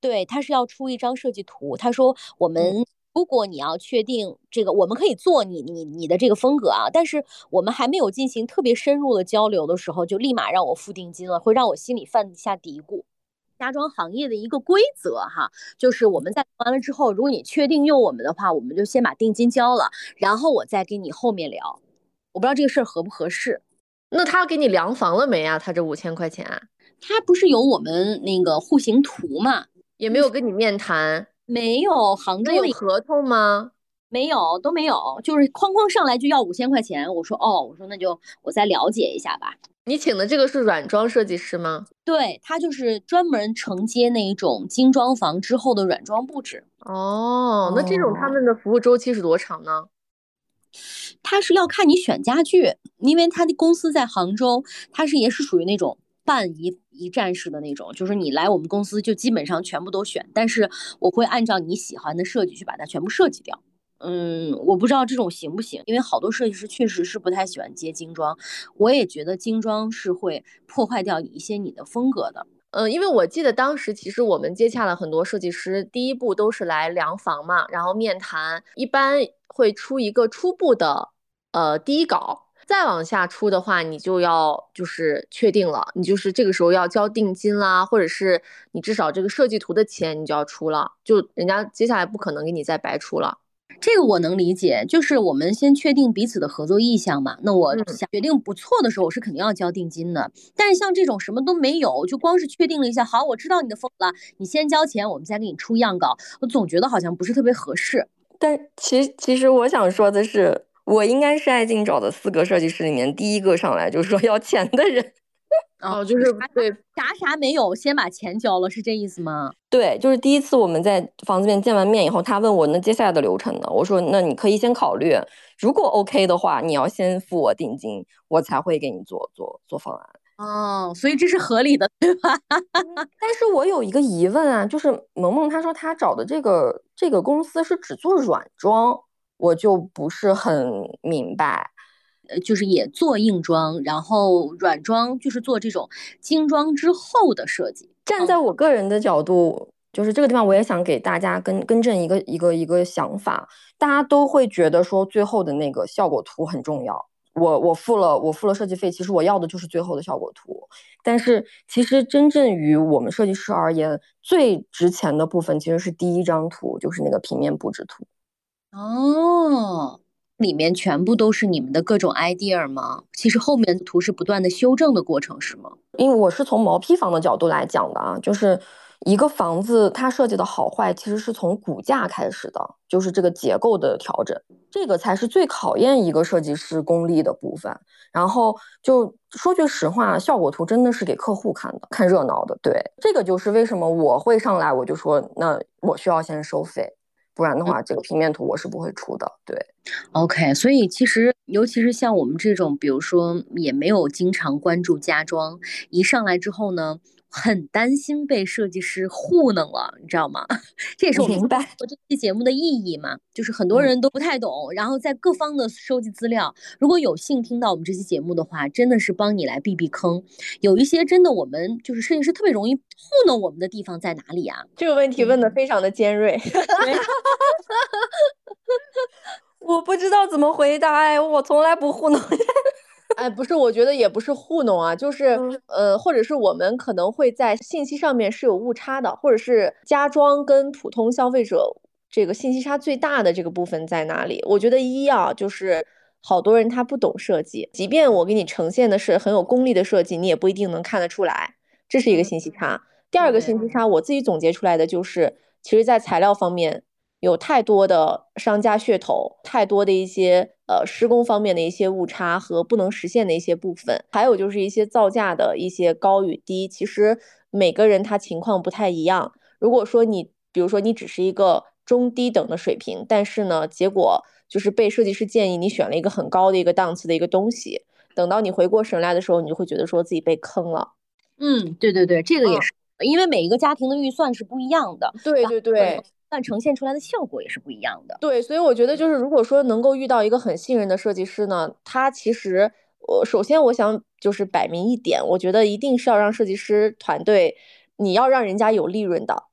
对，他是要出一张设计图。他说我们。”如果你要确定这个，我们可以做你你你的这个风格啊，但是我们还没有进行特别深入的交流的时候，就立马让我付定金了，会让我心里犯下嘀咕。家装行业的一个规则哈，就是我们在完了之后，如果你确定用我们的话，我们就先把定金交了，然后我再跟你后面聊。我不知道这个事儿合不合适。那他给你量房了没啊？他这五千块钱，他不是有我们那个户型图嘛？也没有跟你面谈。没有杭州有合同吗？没有，都没有，就是哐哐上来就要五千块钱。我说哦，我说那就我再了解一下吧。你请的这个是软装设计师吗？对他就是专门承接那一种精装房之后的软装布置。哦，那这种他们的服务周期是多长呢？他是要看你选家具，因为他的公司在杭州，他是也是属于那种。半一一站式的那种，就是你来我们公司就基本上全部都选，但是我会按照你喜欢的设计去把它全部设计掉。嗯，我不知道这种行不行，因为好多设计师确实是不太喜欢接精装，我也觉得精装是会破坏掉一些你的风格的。嗯，因为我记得当时其实我们接洽了很多设计师，第一步都是来量房嘛，然后面谈，一般会出一个初步的呃第一稿。再往下出的话，你就要就是确定了，你就是这个时候要交定金啦，或者是你至少这个设计图的钱你就要出了，就人家接下来不可能给你再白出了。这个我能理解，就是我们先确定彼此的合作意向嘛。那我想决定不错的时候，我是肯定要交定金的。但是像这种什么都没有，就光是确定了一下，好，我知道你的风格了，你先交钱，我们再给你出样稿，我总觉得好像不是特别合适。但其其实我想说的是。我应该是爱静找的四个设计师里面第一个上来就是说要钱的人，*laughs* 哦，就是对啥啥没有，先把钱交了，是这意思吗？对，就是第一次我们在房子面见完面以后，他问我那接下来的流程呢？我说那你可以先考虑，如果 OK 的话，你要先付我定金，我才会给你做做做方案。哦，所以这是合理的，对吧？*laughs* 但是我有一个疑问啊，就是萌萌她说她找的这个这个公司是只做软装。我就不是很明白，呃，就是也做硬装，然后软装就是做这种精装之后的设计。站在我个人的角度，就是这个地方我也想给大家更更正一个一个一个想法，大家都会觉得说最后的那个效果图很重要。我我付了我付了设计费，其实我要的就是最后的效果图。但是其实真正于我们设计师而言，最值钱的部分其实是第一张图，就是那个平面布置图。哦，里面全部都是你们的各种 idea 吗？其实后面的图是不断的修正的过程，是吗？因为我是从毛坯房的角度来讲的啊，就是一个房子它设计的好坏，其实是从骨架开始的，就是这个结构的调整，这个才是最考验一个设计师功力的部分。然后就说句实话，效果图真的是给客户看的，看热闹的。对，这个就是为什么我会上来，我就说，那我需要先收费。不然的话，这个平面图我是不会出的。对，OK，所以其实尤其是像我们这种，比如说也没有经常关注家装，一上来之后呢，很担心被设计师糊弄了，你知道吗？*laughs* 这也是我明白我这期节目的意义嘛，就是很多人都不太懂，然后在各方的收集资料。如果有幸听到我们这期节目的话，真的是帮你来避避坑。有一些真的我们就是设计师特别容易糊弄我们的地方在哪里啊？这个问题问的非常的尖锐。*laughs* 我不知道怎么回答哎，我从来不糊弄。哎，不是，我觉得也不是糊弄啊，就是呃，或者是我们可能会在信息上面是有误差的，或者是家装跟普通消费者这个信息差最大的这个部分在哪里？我觉得一啊，就是好多人他不懂设计，即便我给你呈现的是很有功力的设计，你也不一定能看得出来，这是一个信息差。第二个信息差，我自己总结出来的就是，其实在材料方面。有太多的商家噱头，太多的一些呃施工方面的一些误差和不能实现的一些部分，还有就是一些造价的一些高与低，其实每个人他情况不太一样。如果说你，比如说你只是一个中低等的水平，但是呢，结果就是被设计师建议你选了一个很高的一个档次的一个东西，等到你回过神来的时候，你就会觉得说自己被坑了。嗯，对对对，这个也是，因为每一个家庭的预算是不一样的。对对对。但呈现出来的效果也是不一样的。对，所以我觉得就是，如果说能够遇到一个很信任的设计师呢，他其实，我首先我想就是摆明一点，我觉得一定是要让设计师团队，你要让人家有利润的，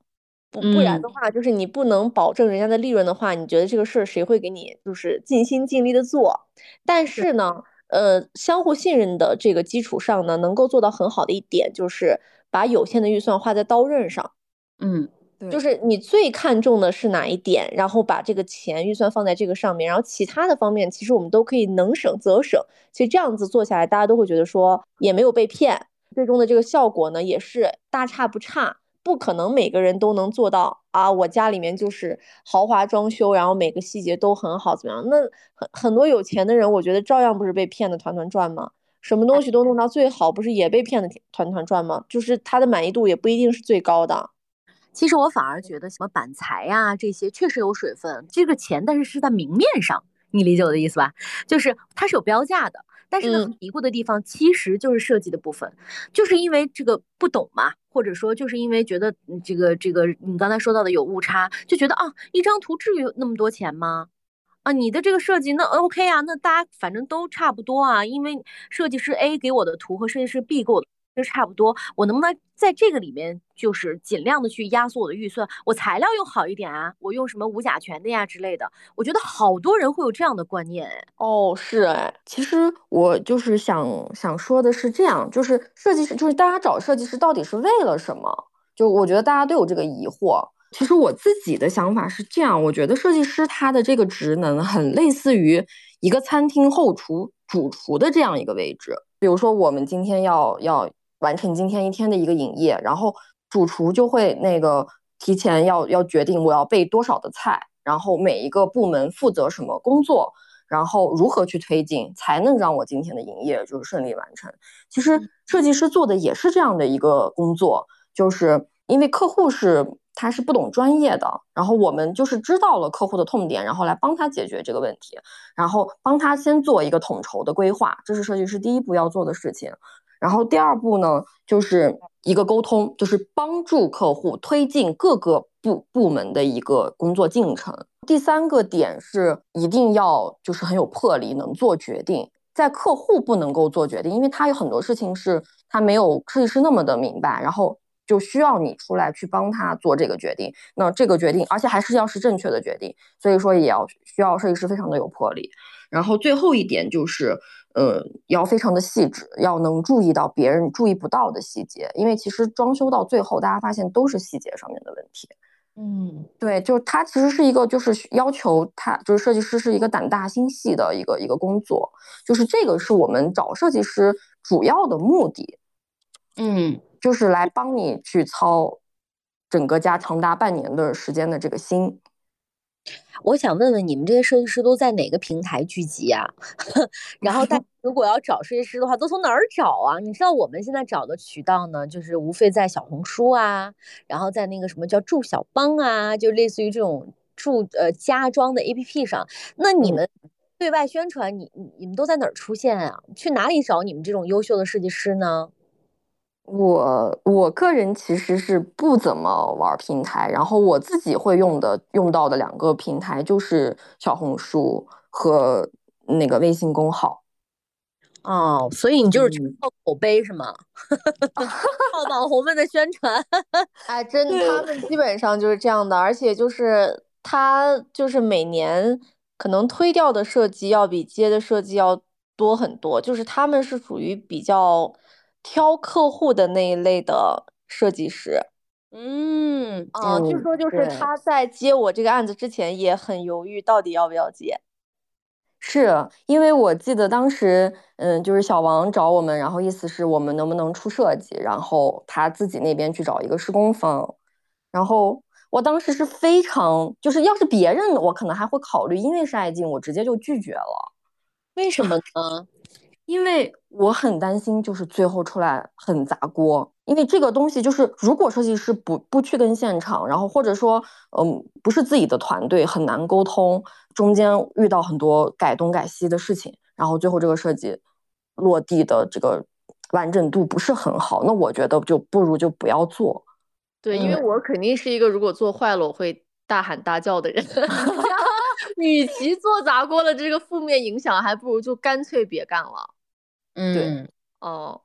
不不然的话，就是你不能保证人家的利润的话，你觉得这个事儿谁会给你就是尽心尽力的做？但是呢，呃，相互信任的这个基础上呢，能够做到很好的一点就是把有限的预算花在刀刃上。嗯。就是你最看重的是哪一点，然后把这个钱预算放在这个上面，然后其他的方面其实我们都可以能省则省。其实这样子做下来，大家都会觉得说也没有被骗，最终的这个效果呢也是大差不差。不可能每个人都能做到啊！我家里面就是豪华装修，然后每个细节都很好，怎么样？那很很多有钱的人，我觉得照样不是被骗的团团转吗？什么东西都弄到最好，不是也被骗的团团转吗？就是他的满意度也不一定是最高的。其实我反而觉得什么板材呀这些确实有水分，这个钱但是是在明面上，你理解我的意思吧？就是它是有标价的，但是呢，嘀咕的地方其实就是设计的部分，就是因为这个不懂嘛，或者说就是因为觉得这个这个你刚才说到的有误差，就觉得啊一张图至于那么多钱吗？啊你的这个设计那 OK 啊，那大家反正都差不多啊，因为设计师 A 给我的图和设计师 B 给我的。就差不多，我能不能在这个里面就是尽量的去压缩我的预算？我材料用好一点啊，我用什么无甲醛的呀之类的。我觉得好多人会有这样的观念，哎，哦，是哎，其实我就是想想说的是这样，就是设计师，就是大家找设计师到底是为了什么？就我觉得大家都有这个疑惑。其实我自己的想法是这样，我觉得设计师他的这个职能很类似于一个餐厅后厨主厨的这样一个位置。比如说我们今天要要。完成今天一天的一个营业，然后主厨就会那个提前要要决定我要备多少的菜，然后每一个部门负责什么工作，然后如何去推进，才能让我今天的营业就是顺利完成。其实设计师做的也是这样的一个工作，就是因为客户是他是不懂专业的，然后我们就是知道了客户的痛点，然后来帮他解决这个问题，然后帮他先做一个统筹的规划，这是设计师第一步要做的事情。然后第二步呢，就是一个沟通，就是帮助客户推进各个部部门的一个工作进程。第三个点是一定要就是很有魄力，能做决定。在客户不能够做决定，因为他有很多事情是他没有设计师那么的明白，然后就需要你出来去帮他做这个决定。那这个决定，而且还是要是正确的决定，所以说也要需要设计师非常的有魄力。然后最后一点就是。呃，要非常的细致，要能注意到别人注意不到的细节，因为其实装修到最后，大家发现都是细节上面的问题。嗯，对，就是它其实是一个，就是要求他，就是设计师是一个胆大心细的一个一个工作，就是这个是我们找设计师主要的目的。嗯，就是来帮你去操整个家长达半年的时间的这个心。我想问问你们这些设计师都在哪个平台聚集呀？*laughs* 然后大 *laughs* 如果要找设计师的话，都从哪儿找啊？你知道我们现在找的渠道呢，就是无非在小红书啊，然后在那个什么叫住小帮啊，就类似于这种住呃家装的 APP 上。那你们对外宣传，你你们都在哪儿出现啊？去哪里找你们这种优秀的设计师呢？我我个人其实是不怎么玩平台，然后我自己会用的用到的两个平台就是小红书和那个微信公号。哦，所以你就是靠口碑是吗？*laughs* 靠网红们的宣传。*laughs* 哎，真，他们基本上就是这样的，而且就是他就是每年可能推掉的设计要比接的设计要多很多，就是他们是属于比较。挑客户的那一类的设计师，嗯，啊，据说就是他在接我这个案子之前也很犹豫，到底要不要接。是因为我记得当时，嗯，就是小王找我们，然后意思是我们能不能出设计，然后他自己那边去找一个施工方，然后我当时是非常，就是要是别人我可能还会考虑，因为是爱静，我直接就拒绝了。为什么呢？因为我很担心，就是最后出来很砸锅。因为这个东西就是，如果设计师不不去跟现场，然后或者说，嗯，不是自己的团队，很难沟通，中间遇到很多改东改西的事情，然后最后这个设计落地的这个完整度不是很好，那我觉得就不如就不要做。对，因为我肯定是一个如果做坏了我会大喊大叫的人。*laughs* *laughs* 与其做砸锅的这个负面影响，还不如就干脆别干了。嗯，哦，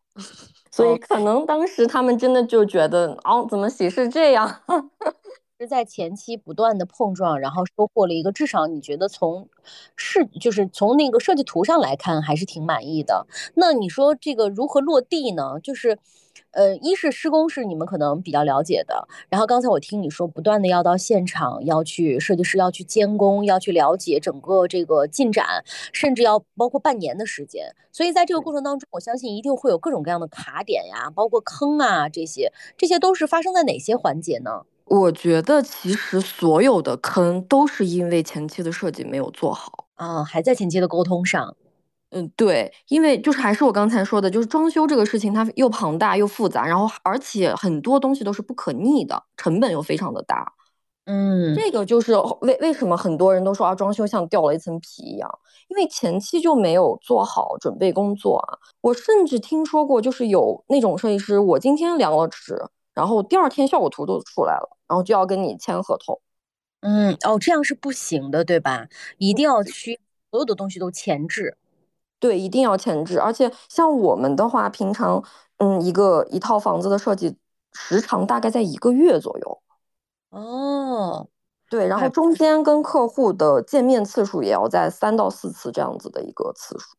所以可能当时他们真的就觉得，哦，怎么喜事这样？*laughs* 是在前期不断的碰撞，然后收获了一个至少你觉得从是就是从那个设计图上来看还是挺满意的。那你说这个如何落地呢？就是。呃，一是施工是你们可能比较了解的，然后刚才我听你说，不断的要到现场，要去设计师要去监工，要去了解整个这个进展，甚至要包括半年的时间。所以在这个过程当中，我相信一定会有各种各样的卡点呀，包括坑啊这些，这些都是发生在哪些环节呢？我觉得其实所有的坑都是因为前期的设计没有做好啊，还在前期的沟通上。嗯，对，因为就是还是我刚才说的，就是装修这个事情，它又庞大又复杂，然后而且很多东西都是不可逆的，成本又非常的大。嗯，这个就是为为什么很多人都说啊，装修像掉了一层皮一样，因为前期就没有做好准备工作啊。我甚至听说过，就是有那种设计师，我今天量了尺，然后第二天效果图都出来了，然后就要跟你签合同。嗯，哦，这样是不行的，对吧？一定要去所有的东西都前置。对，一定要前置，而且像我们的话，平常，嗯，一个一套房子的设计时长大概在一个月左右。哦，对，然后中间跟客户的见面次数也要在三到四次这样子的一个次数。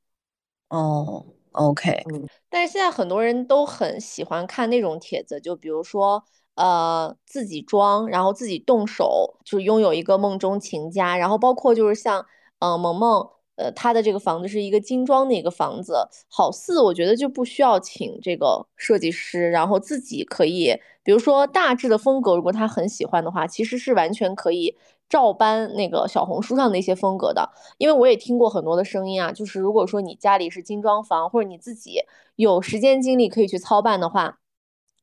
哦，OK，嗯，但是现在很多人都很喜欢看那种帖子，就比如说，呃，自己装，然后自己动手，就是拥有一个梦中情家，然后包括就是像，嗯，萌萌。呃，他的这个房子是一个精装的一个房子，好似我觉得就不需要请这个设计师，然后自己可以，比如说大致的风格，如果他很喜欢的话，其实是完全可以照搬那个小红书上的一些风格的。因为我也听过很多的声音啊，就是如果说你家里是精装房，或者你自己有时间精力可以去操办的话，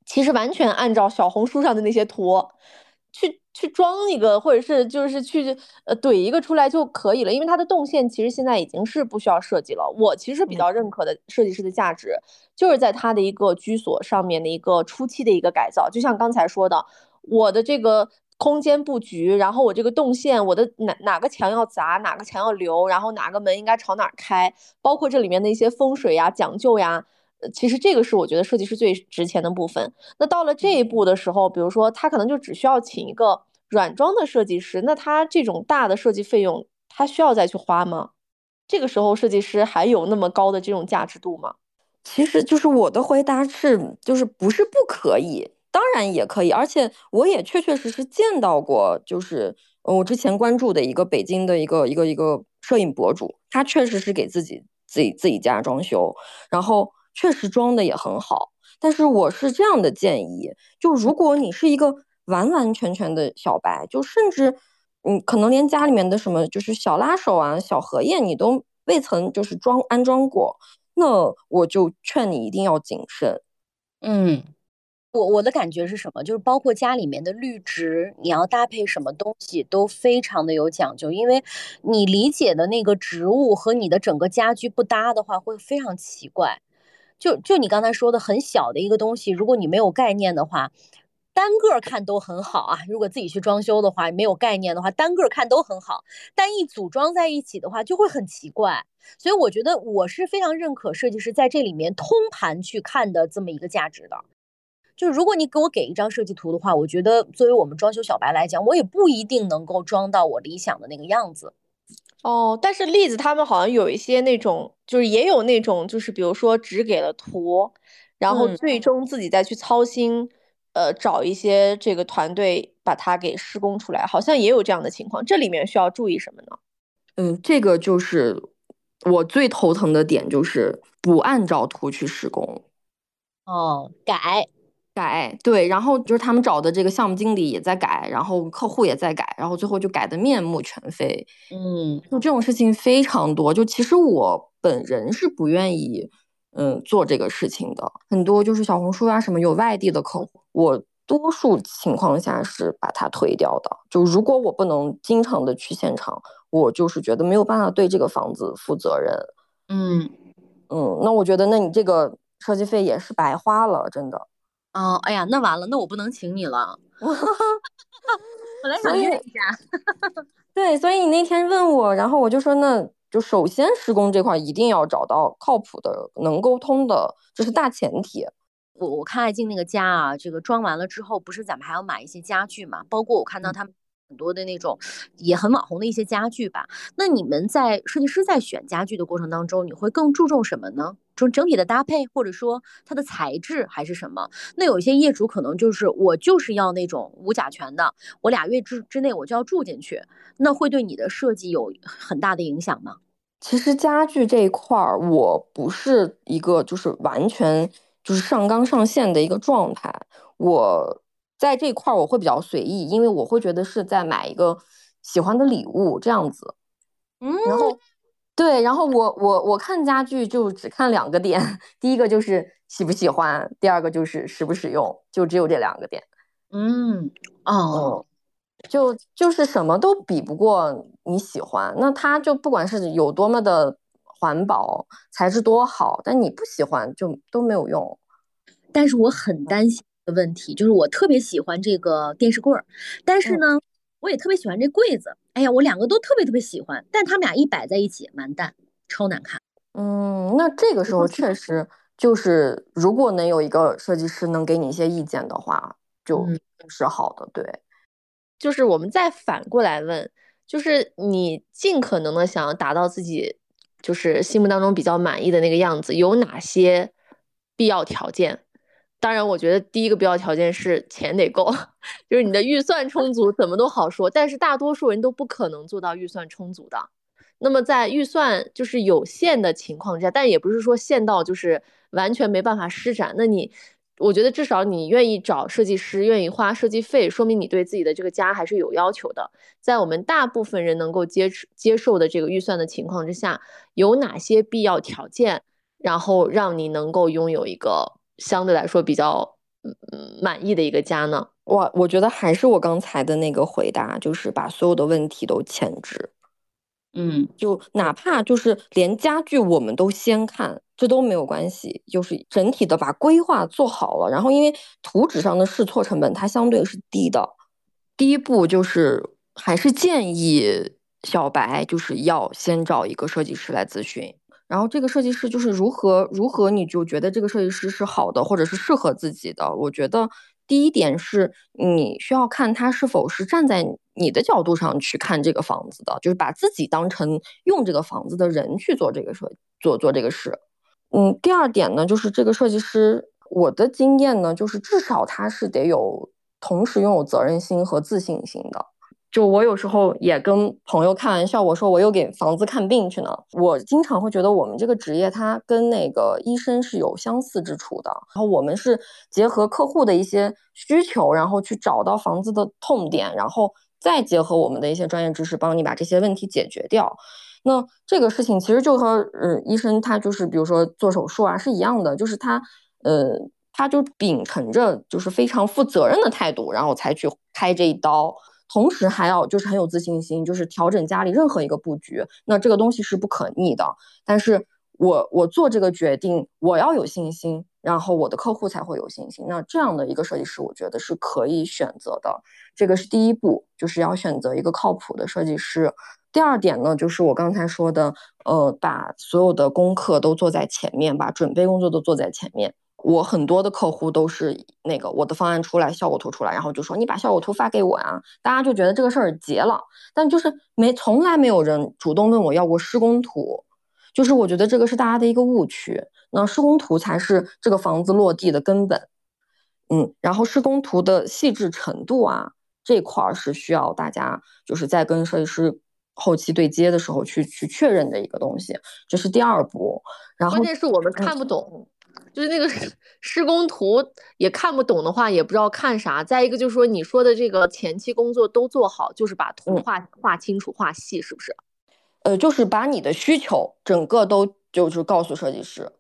其实完全按照小红书上的那些图去。去装一个，或者是就是去呃怼一个出来就可以了，因为它的动线其实现在已经是不需要设计了。我其实比较认可的设计师的价值，就是在他的一个居所上面的一个初期的一个改造。就像刚才说的，我的这个空间布局，然后我这个动线，我的哪哪个墙要砸，哪个墙要留，然后哪个门应该朝哪开，包括这里面的一些风水呀、讲究呀。其实这个是我觉得设计师最值钱的部分。那到了这一步的时候，比如说他可能就只需要请一个软装的设计师，那他这种大的设计费用，他需要再去花吗？这个时候设计师还有那么高的这种价值度吗？其实就是我的回答是，就是不是不可以，当然也可以，而且我也确确实实见到过，就是我之前关注的一个北京的一个一个一个摄影博主，他确实是给自己自己自己家装修，然后。确实装的也很好，但是我是这样的建议：就如果你是一个完完全全的小白，就甚至嗯，可能连家里面的什么就是小拉手啊、小荷叶你都未曾就是装安装过，那我就劝你一定要谨慎。嗯，我我的感觉是什么？就是包括家里面的绿植，你要搭配什么东西都非常的有讲究，因为你理解的那个植物和你的整个家居不搭的话，会非常奇怪。就就你刚才说的很小的一个东西，如果你没有概念的话，单个看都很好啊。如果自己去装修的话，没有概念的话，单个看都很好，但一组装在一起的话就会很奇怪。所以我觉得我是非常认可设计师在这里面通盘去看的这么一个价值的。就是如果你给我给一张设计图的话，我觉得作为我们装修小白来讲，我也不一定能够装到我理想的那个样子。哦，但是栗子他们好像有一些那种，就是也有那种，就是比如说只给了图，然后最终自己再去操心，呃，找一些这个团队把它给施工出来，好像也有这样的情况。这里面需要注意什么呢？嗯，这个就是我最头疼的点，就是不按照图去施工。哦，改。改对，然后就是他们找的这个项目经理也在改，然后客户也在改，然后最后就改的面目全非。嗯，就这种事情非常多。就其实我本人是不愿意，嗯，做这个事情的。很多就是小红书啊什么有外地的客户，我多数情况下是把它推掉的。就如果我不能经常的去现场，我就是觉得没有办法对这个房子负责任。嗯嗯，那我觉得那你这个设计费也是白花了，真的。哦，哎呀，那完了，那我不能请你了。*laughs* 本来想约一下。*laughs* 对，所以你那天问我，然后我就说，那就首先施工这块一定要找到靠谱的、能沟通的，这是大前提。我我看爱静那个家啊，这个装完了之后，不是咱们还要买一些家具嘛？包括我看到他们。很多的那种也很网红的一些家具吧。那你们在设计师在选家具的过程当中，你会更注重什么呢？就整体的搭配，或者说它的材质还是什么？那有一些业主可能就是我就是要那种无甲醛的，我俩月之之内我就要住进去，那会对你的设计有很大的影响吗？其实家具这一块儿，我不是一个就是完全就是上纲上线的一个状态，我。在这块儿我会比较随意，因为我会觉得是在买一个喜欢的礼物这样子。嗯，然后对，然后我我我看家具就只看两个点，*laughs* 第一个就是喜不喜欢，第二个就是实不实用，就只有这两个点。嗯，哦，就就是什么都比不过你喜欢，那它就不管是有多么的环保，材质多好，但你不喜欢就都没有用。但是我很担心的。问题就是我特别喜欢这个电视柜儿，但是呢，我也特别喜欢这柜子。哎呀，我两个都特别特别喜欢，但他们俩一摆在一起，完蛋，超难看。嗯，那这个时候确实就是，如果能有一个设计师能给你一些意见的话，就是好的。对，就是我们再反过来问，就是你尽可能的想要达到自己就是心目当中比较满意的那个样子，有哪些必要条件？当然，我觉得第一个必要条件是钱得够，*laughs* 就是你的预算充足，怎么都好说。但是大多数人都不可能做到预算充足的。那么在预算就是有限的情况下，但也不是说限到就是完全没办法施展。那你，我觉得至少你愿意找设计师，愿意花设计费，说明你对自己的这个家还是有要求的。在我们大部分人能够接接受的这个预算的情况之下，有哪些必要条件，然后让你能够拥有一个。相对来说比较嗯满意的一个家呢？我我觉得还是我刚才的那个回答，就是把所有的问题都前置。嗯，就哪怕就是连家具我们都先看，这都没有关系。就是整体的把规划做好了，然后因为图纸上的试错成本它相对是低的。第一步就是还是建议小白就是要先找一个设计师来咨询。然后这个设计师就是如何如何，你就觉得这个设计师是好的，或者是适合自己的？我觉得第一点是你需要看他是否是站在你的角度上去看这个房子的，就是把自己当成用这个房子的人去做这个设做做这个事。嗯，第二点呢，就是这个设计师，我的经验呢，就是至少他是得有同时拥有责任心和自信心的。就我有时候也跟朋友开玩笑，我说我又给房子看病去呢。我经常会觉得我们这个职业它跟那个医生是有相似之处的。然后我们是结合客户的一些需求，然后去找到房子的痛点，然后再结合我们的一些专业知识，帮你把这些问题解决掉。那这个事情其实就和呃医生他就是比如说做手术啊是一样的，就是他呃他就秉承着就是非常负责任的态度，然后才去开这一刀。同时还要就是很有自信心，就是调整家里任何一个布局，那这个东西是不可逆的。但是我我做这个决定，我要有信心，然后我的客户才会有信心。那这样的一个设计师，我觉得是可以选择的。这个是第一步，就是要选择一个靠谱的设计师。第二点呢，就是我刚才说的，呃，把所有的功课都做在前面，把准备工作都做在前面。我很多的客户都是那个我的方案出来，效果图出来，然后就说你把效果图发给我呀，大家就觉得这个事儿结了。但就是没从来没有人主动问我要过施工图，就是我觉得这个是大家的一个误区。那施工图才是这个房子落地的根本。嗯，然后施工图的细致程度啊，这块儿是需要大家就是在跟设计师后期对接的时候去去确认的一个东西，这是第二步。然后关键是我们看不懂。就是那个施工图也看不懂的话，也不知道看啥。再一个就是说，你说的这个前期工作都做好，就是把图画画清楚、画细，是不是？呃，就是把你的需求整个都就是告诉设计师，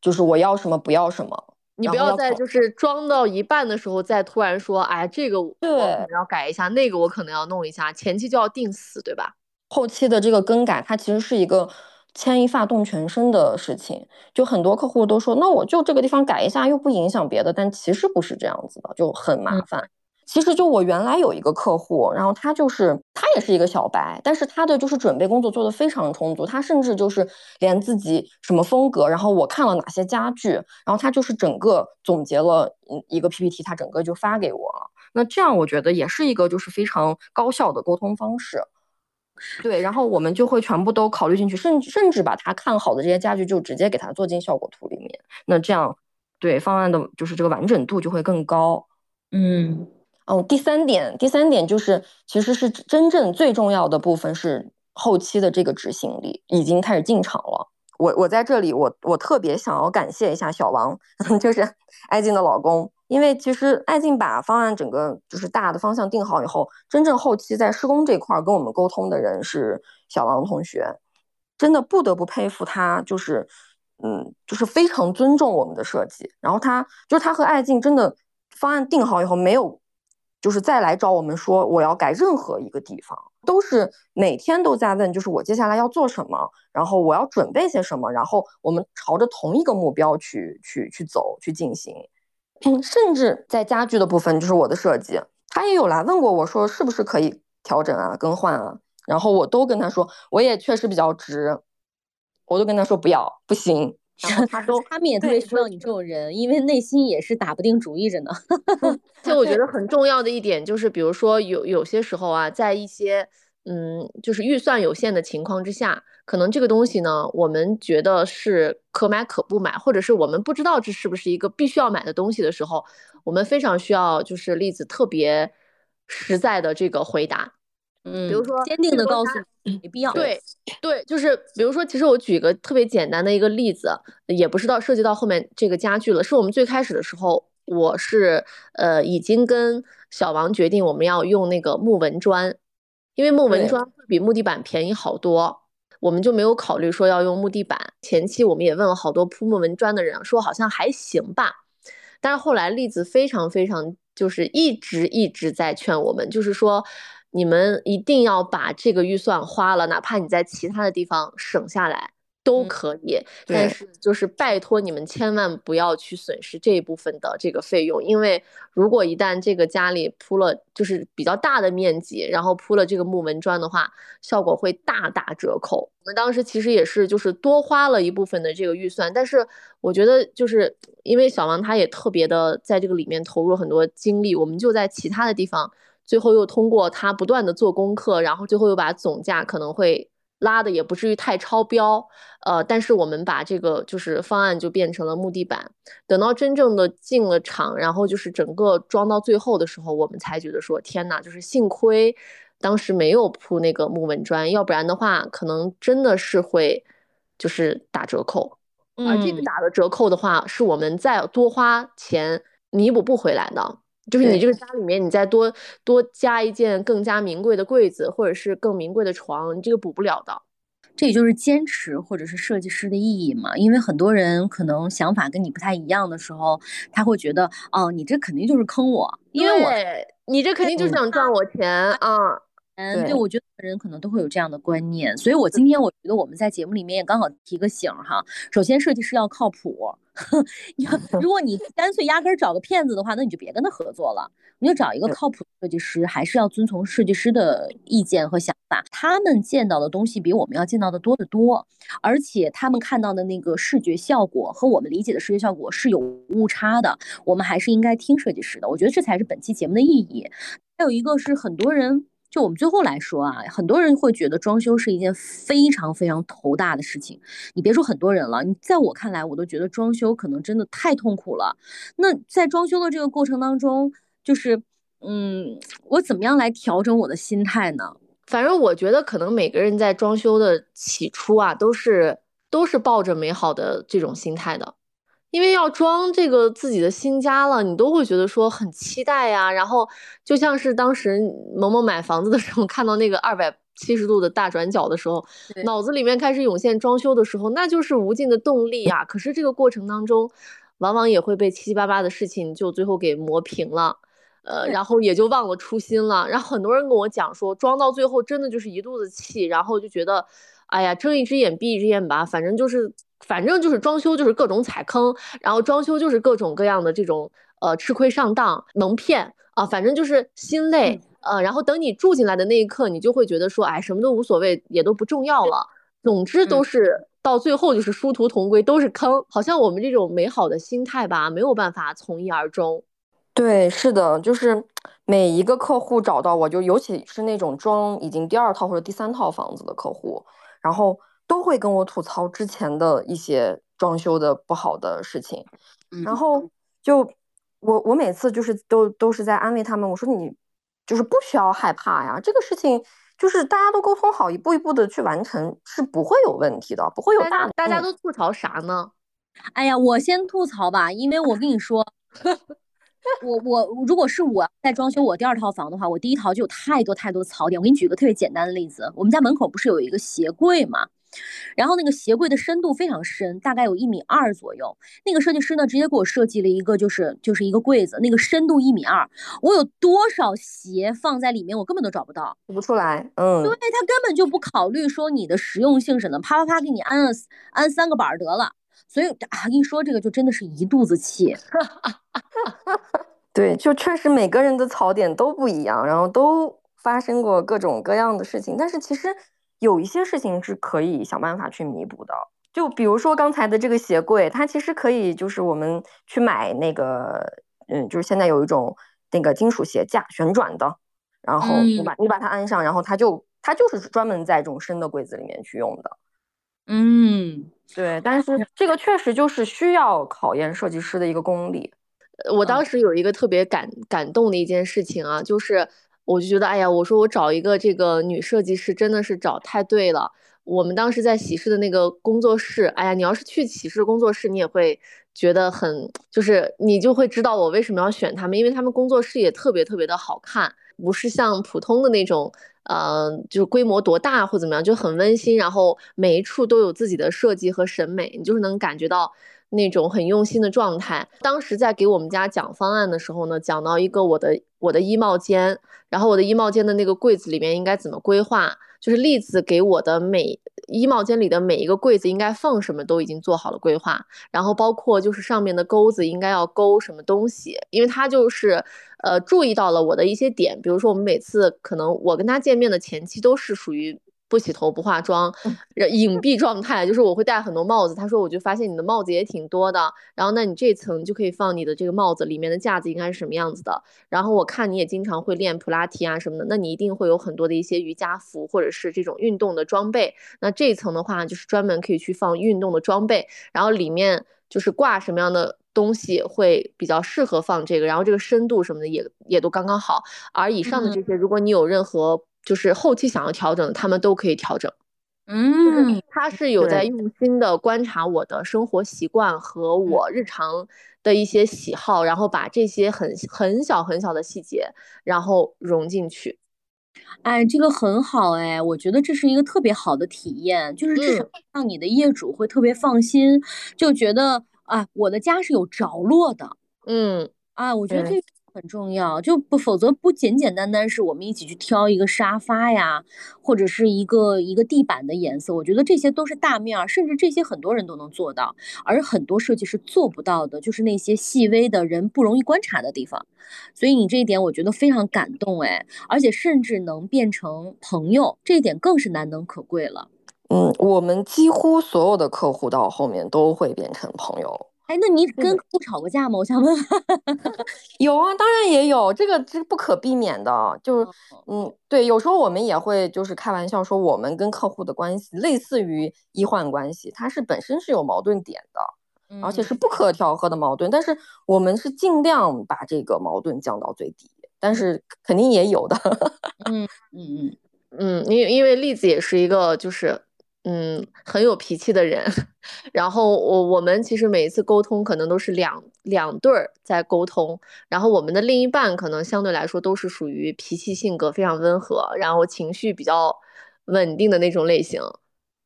就是我要什么，不要什么。你不要再就是装到一半的时候再突然说，哎，这个我可能要改一下，那个我可能要弄一下，前期就要定死，对吧？后期的这个更改，它其实是一个。牵一发动全身的事情，就很多客户都说，那我就这个地方改一下，又不影响别的，但其实不是这样子的，就很麻烦。其实就我原来有一个客户，然后他就是他也是一个小白，但是他的就是准备工作做得非常充足，他甚至就是连自己什么风格，然后我看了哪些家具，然后他就是整个总结了一个 PPT，他整个就发给我了。那这样我觉得也是一个就是非常高效的沟通方式。对，然后我们就会全部都考虑进去，甚至甚至把他看好的这些家具就直接给他做进效果图里面。那这样，对方案的就是这个完整度就会更高。嗯，哦，第三点，第三点就是其实是真正最重要的部分是后期的这个执行力已经开始进场了。我我在这里，我我特别想要感谢一下小王，*laughs* 就是 *laughs* 艾静的老公。因为其实爱静把方案整个就是大的方向定好以后，真正后期在施工这块跟我们沟通的人是小王同学，真的不得不佩服他，就是嗯，就是非常尊重我们的设计。然后他就是他和爱静真的方案定好以后，没有就是再来找我们说我要改任何一个地方，都是每天都在问，就是我接下来要做什么，然后我要准备些什么，然后我们朝着同一个目标去去去走去进行。嗯，甚至在家具的部分，就是我的设计，他也有来问过我说是不是可以调整啊、更换啊，然后我都跟他说，我也确实比较直，我都跟他说不要，不行。然后他 *laughs* 都，他们也特别需要你这种人，因为内心也是打不定主意着呢。就我觉得很重要的一点就是，比如说有有些时候啊，在一些。嗯，就是预算有限的情况之下，可能这个东西呢，我们觉得是可买可不买，或者是我们不知道这是不是一个必须要买的东西的时候，我们非常需要就是例子特别实在的这个回答。嗯，比如说坚定的告诉没必要。对对，就是比如说，其实我举一个特别简单的一个例子，也不是到涉及到后面这个家具了，是我们最开始的时候，我是呃已经跟小王决定我们要用那个木纹砖。因为木纹砖会比木地板便宜好多，我们就没有考虑说要用木地板。前期我们也问了好多铺木纹砖的人，说好像还行吧。但是后来栗子非常非常就是一直一直在劝我们，就是说你们一定要把这个预算花了，哪怕你在其他的地方省下来。都可以，但是就是拜托你们千万不要去损失这一部分的这个费用，因为如果一旦这个家里铺了就是比较大的面积，然后铺了这个木纹砖的话，效果会大打折扣。我们当时其实也是就是多花了一部分的这个预算，但是我觉得就是因为小王他也特别的在这个里面投入很多精力，我们就在其他的地方最后又通过他不断的做功课，然后最后又把总价可能会。拉的也不至于太超标，呃，但是我们把这个就是方案就变成了木地板。等到真正的进了场，然后就是整个装到最后的时候，我们才觉得说天呐，就是幸亏当时没有铺那个木纹砖，要不然的话可能真的是会就是打折扣。而这个打的折扣的话，是我们再多花钱弥补不回来的。就是你这个家里面，你再多多加一件更加名贵的柜子，或者是更名贵的床，你这个补不了的。这也就是坚持或者是设计师的意义嘛。因为很多人可能想法跟你不太一样的时候，他会觉得，哦，你这肯定就是坑我，因为我你这肯定就想赚我钱啊。对，我觉得人可能都会有这样的观念，所以我今天我觉得我们在节目里面也刚好提个醒哈。首先，设计师要靠谱。*laughs* 你如果你干脆压根儿找个骗子的话，那你就别跟他合作了，你就找一个靠谱的设计师，还是要遵从设计师的意见和想法。他们见到的东西比我们要见到的多得多，而且他们看到的那个视觉效果和我们理解的视觉效果是有误差的。我们还是应该听设计师的，我觉得这才是本期节目的意义。还有一个是很多人。就我们最后来说啊，很多人会觉得装修是一件非常非常头大的事情。你别说很多人了，你在我看来，我都觉得装修可能真的太痛苦了。那在装修的这个过程当中，就是，嗯，我怎么样来调整我的心态呢？反正我觉得，可能每个人在装修的起初啊，都是都是抱着美好的这种心态的。因为要装这个自己的新家了，你都会觉得说很期待呀。然后就像是当时萌萌买房子的时候，看到那个二百七十度的大转角的时候，脑子里面开始涌现装修的时候，那就是无尽的动力啊。可是这个过程当中，往往也会被七七八八的事情就最后给磨平了，呃，然后也就忘了初心了。然后很多人跟我讲说，装到最后真的就是一肚子气，然后就觉得，哎呀，睁一只眼闭一只眼吧，反正就是。反正就是装修，就是各种踩坑，然后装修就是各种各样的这种呃吃亏上当、蒙骗啊，反正就是心累呃，然后等你住进来的那一刻，你就会觉得说，哎，什么都无所谓，也都不重要了。总之都是到最后就是殊途同归，都是坑。好像我们这种美好的心态吧，没有办法从一而终。对，是的，就是每一个客户找到我就，尤其是那种装已经第二套或者第三套房子的客户，然后。都会跟我吐槽之前的一些装修的不好的事情，然后就我我每次就是都都是在安慰他们，我说你就是不需要害怕呀，这个事情就是大家都沟通好，一步一步的去完成是不会有问题的，不会有大。大家都吐槽啥呢？哎呀，我先吐槽吧，因为我跟你说 *laughs* *laughs* *laughs* 我我如果是我在装修我第二套房的话，我第一套就有太多太多槽点。我给你举个特别简单的例子，我们家门口不是有一个鞋柜嘛？然后那个鞋柜的深度非常深，大概有一米二左右。那个设计师呢，直接给我设计了一个，就是就是一个柜子，那个深度一米二，我有多少鞋放在里面，我根本都找不到，找不出来。嗯，对他根本就不考虑说你的实用性什么，啪啪啪给你安了安三个板儿得了。所以啊，一说这个就真的是一肚子气。*laughs* 对，就确实每个人的槽点都不一样，然后都发生过各种各样的事情，但是其实。有一些事情是可以想办法去弥补的，就比如说刚才的这个鞋柜，它其实可以就是我们去买那个，嗯，就是现在有一种那个金属鞋架旋转的，然后你把你把它安上，然后它就它就是专门在这种深的柜子里面去用的。嗯，对，但是这个确实就是需要考验设计师的一个功力。我当时有一个特别感感动的一件事情啊，就是。我就觉得，哎呀，我说我找一个这个女设计师真的是找太对了。我们当时在喜事的那个工作室，哎呀，你要是去喜事工作室，你也会觉得很，就是你就会知道我为什么要选他们，因为他们工作室也特别特别的好看，不是像普通的那种，嗯，就是规模多大或怎么样，就很温馨，然后每一处都有自己的设计和审美，你就是能感觉到。那种很用心的状态。当时在给我们家讲方案的时候呢，讲到一个我的我的衣帽间，然后我的衣帽间的那个柜子里面应该怎么规划，就是栗子给我的每衣帽间里的每一个柜子应该放什么都已经做好了规划，然后包括就是上面的钩子应该要勾什么东西，因为他就是呃注意到了我的一些点，比如说我们每次可能我跟他见面的前期都是属于。不洗头不化妆，隐蔽状态就是我会戴很多帽子。他说，我就发现你的帽子也挺多的。然后，那你这层就可以放你的这个帽子，里面的架子应该是什么样子的？然后我看你也经常会练普拉提啊什么的，那你一定会有很多的一些瑜伽服或者是这种运动的装备。那这一层的话，就是专门可以去放运动的装备。然后里面就是挂什么样的东西会比较适合放这个，然后这个深度什么的也也都刚刚好。而以上的这些，如果你有任何就是后期想要调整，他们都可以调整。嗯，他是有在用心的观察我的生活习惯和我日常的一些喜好，然后把这些很很小很小的细节，然后融进去。哎，这个很好哎，我觉得这是一个特别好的体验，就是至少让你的业主会特别放心，就觉得啊，我的家是有着落的。嗯，啊，我觉得这。很重要，就不否则不简简单单是我们一起去挑一个沙发呀，或者是一个一个地板的颜色，我觉得这些都是大面儿，甚至这些很多人都能做到，而很多设计师做不到的，就是那些细微的人不容易观察的地方。所以你这一点我觉得非常感动哎，而且甚至能变成朋友，这一点更是难能可贵了。嗯，我们几乎所有的客户到后面都会变成朋友。哎，那你跟客户吵过架吗？我想问。*laughs* 有啊，当然也有，这个这不可避免的。就是，嗯，对，有时候我们也会就是开玩笑说，我们跟客户的关系类似于医患关系，它是本身是有矛盾点的，而且是不可调和的矛盾。但是我们是尽量把这个矛盾降到最低，但是肯定也有的。嗯嗯嗯 *laughs* 嗯，因因为栗子也是一个就是。嗯，很有脾气的人，*laughs* 然后我我们其实每一次沟通可能都是两两对儿在沟通，然后我们的另一半可能相对来说都是属于脾气性格非常温和，然后情绪比较稳定的那种类型。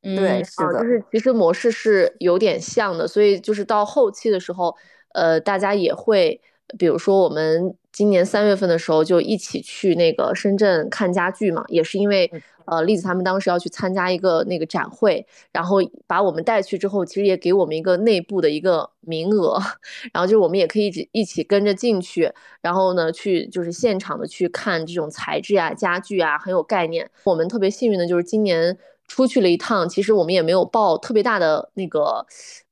对，是的，就是其实模式是有点像的，所以就是到后期的时候，呃，大家也会，比如说我们今年三月份的时候就一起去那个深圳看家具嘛，也是因为。呃，栗子他们当时要去参加一个那个展会，然后把我们带去之后，其实也给我们一个内部的一个名额，*laughs* 然后就是我们也可以一一起跟着进去，然后呢，去就是现场的去看这种材质啊、家具啊，很有概念。我们特别幸运的就是今年出去了一趟，其实我们也没有报特别大的那个。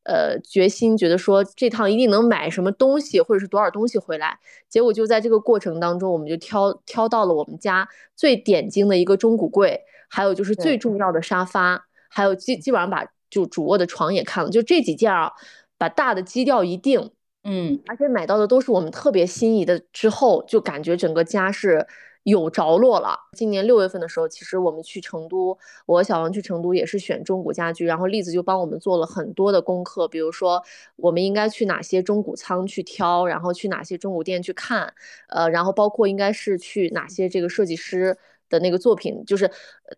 呃，决心觉得说这趟一定能买什么东西，或者是多少东西回来。结果就在这个过程当中，我们就挑挑到了我们家最点睛的一个中古柜，还有就是最重要的沙发，还有基基本上把就主卧的床也看了。就这几件啊，把大的基调一定，嗯，而且买到的都是我们特别心仪的，之后就感觉整个家是。有着落了。今年六月份的时候，其实我们去成都，我和小王去成都也是选中古家具，然后栗子就帮我们做了很多的功课，比如说我们应该去哪些中古仓去挑，然后去哪些中古店去看，呃，然后包括应该是去哪些这个设计师的那个作品，就是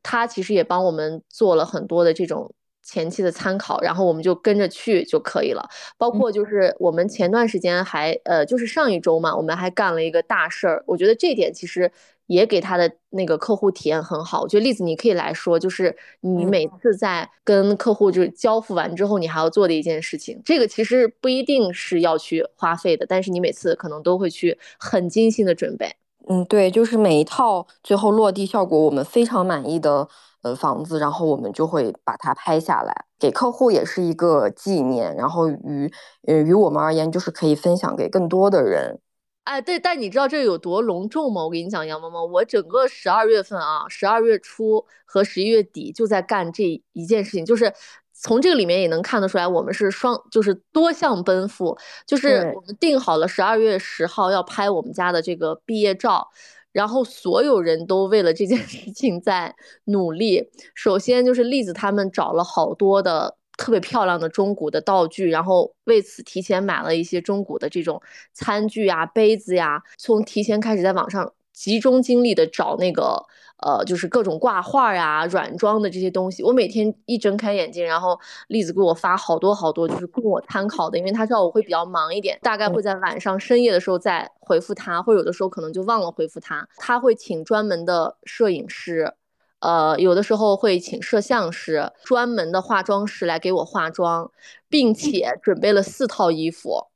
他其实也帮我们做了很多的这种。前期的参考，然后我们就跟着去就可以了。包括就是我们前段时间还呃，就是上一周嘛，我们还干了一个大事儿。我觉得这点其实也给他的那个客户体验很好。我觉得例子你可以来说，就是你每次在跟客户就是交付完之后，你还要做的一件事情。这个其实不一定是要去花费的，但是你每次可能都会去很精心的准备。嗯，对，就是每一套最后落地效果我们非常满意的。呃，房子，然后我们就会把它拍下来，给客户也是一个纪念。然后于呃于我们而言，就是可以分享给更多的人。哎，对，但你知道这有多隆重吗？我跟你讲，杨萌萌，我整个十二月份啊，十二月初和十一月底就在干这一件事情，就是从这个里面也能看得出来，我们是双，就是多项奔赴。就是我们定好了十二月十号要拍我们家的这个毕业照。然后所有人都为了这件事情在努力。首先就是栗子他们找了好多的特别漂亮的中古的道具，然后为此提前买了一些中古的这种餐具呀、杯子呀，从提前开始在网上。集中精力的找那个，呃，就是各种挂画呀、软装的这些东西。我每天一睁开眼睛，然后栗子给我发好多好多，就是供我参考的，因为他知道我会比较忙一点，大概会在晚上深夜的时候再回复他，或者有的时候可能就忘了回复他。他会请专门的摄影师，呃，有的时候会请摄像师、专门的化妆师来给我化妆，并且准备了四套衣服。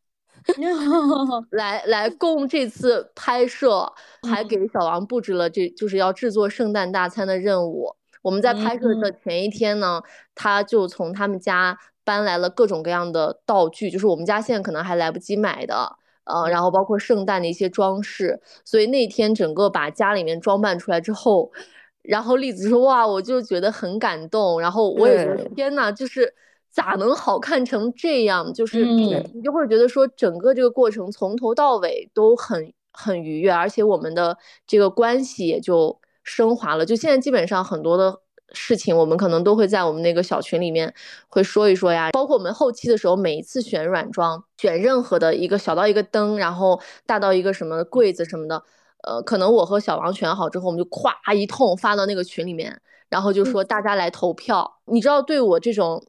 *laughs* 来来供这次拍摄，还给小王布置了，这就是要制作圣诞大餐的任务。我们在拍摄的前一天呢，他就从他们家搬来了各种各样的道具，就是我们家现在可能还来不及买的，呃，然后包括圣诞的一些装饰。所以那天整个把家里面装扮出来之后，然后栗子说：“哇，我就觉得很感动。”然后我也觉得天呐，就是。咋能好看成这样？就是你就会觉得说，整个这个过程从头到尾都很很愉悦，而且我们的这个关系也就升华了。就现在基本上很多的事情，我们可能都会在我们那个小群里面会说一说呀。包括我们后期的时候，每一次选软装，选任何的一个小到一个灯，然后大到一个什么柜子什么的，呃，可能我和小王选好之后，我们就咵一通发到那个群里面，然后就说大家来投票。你知道，对我这种。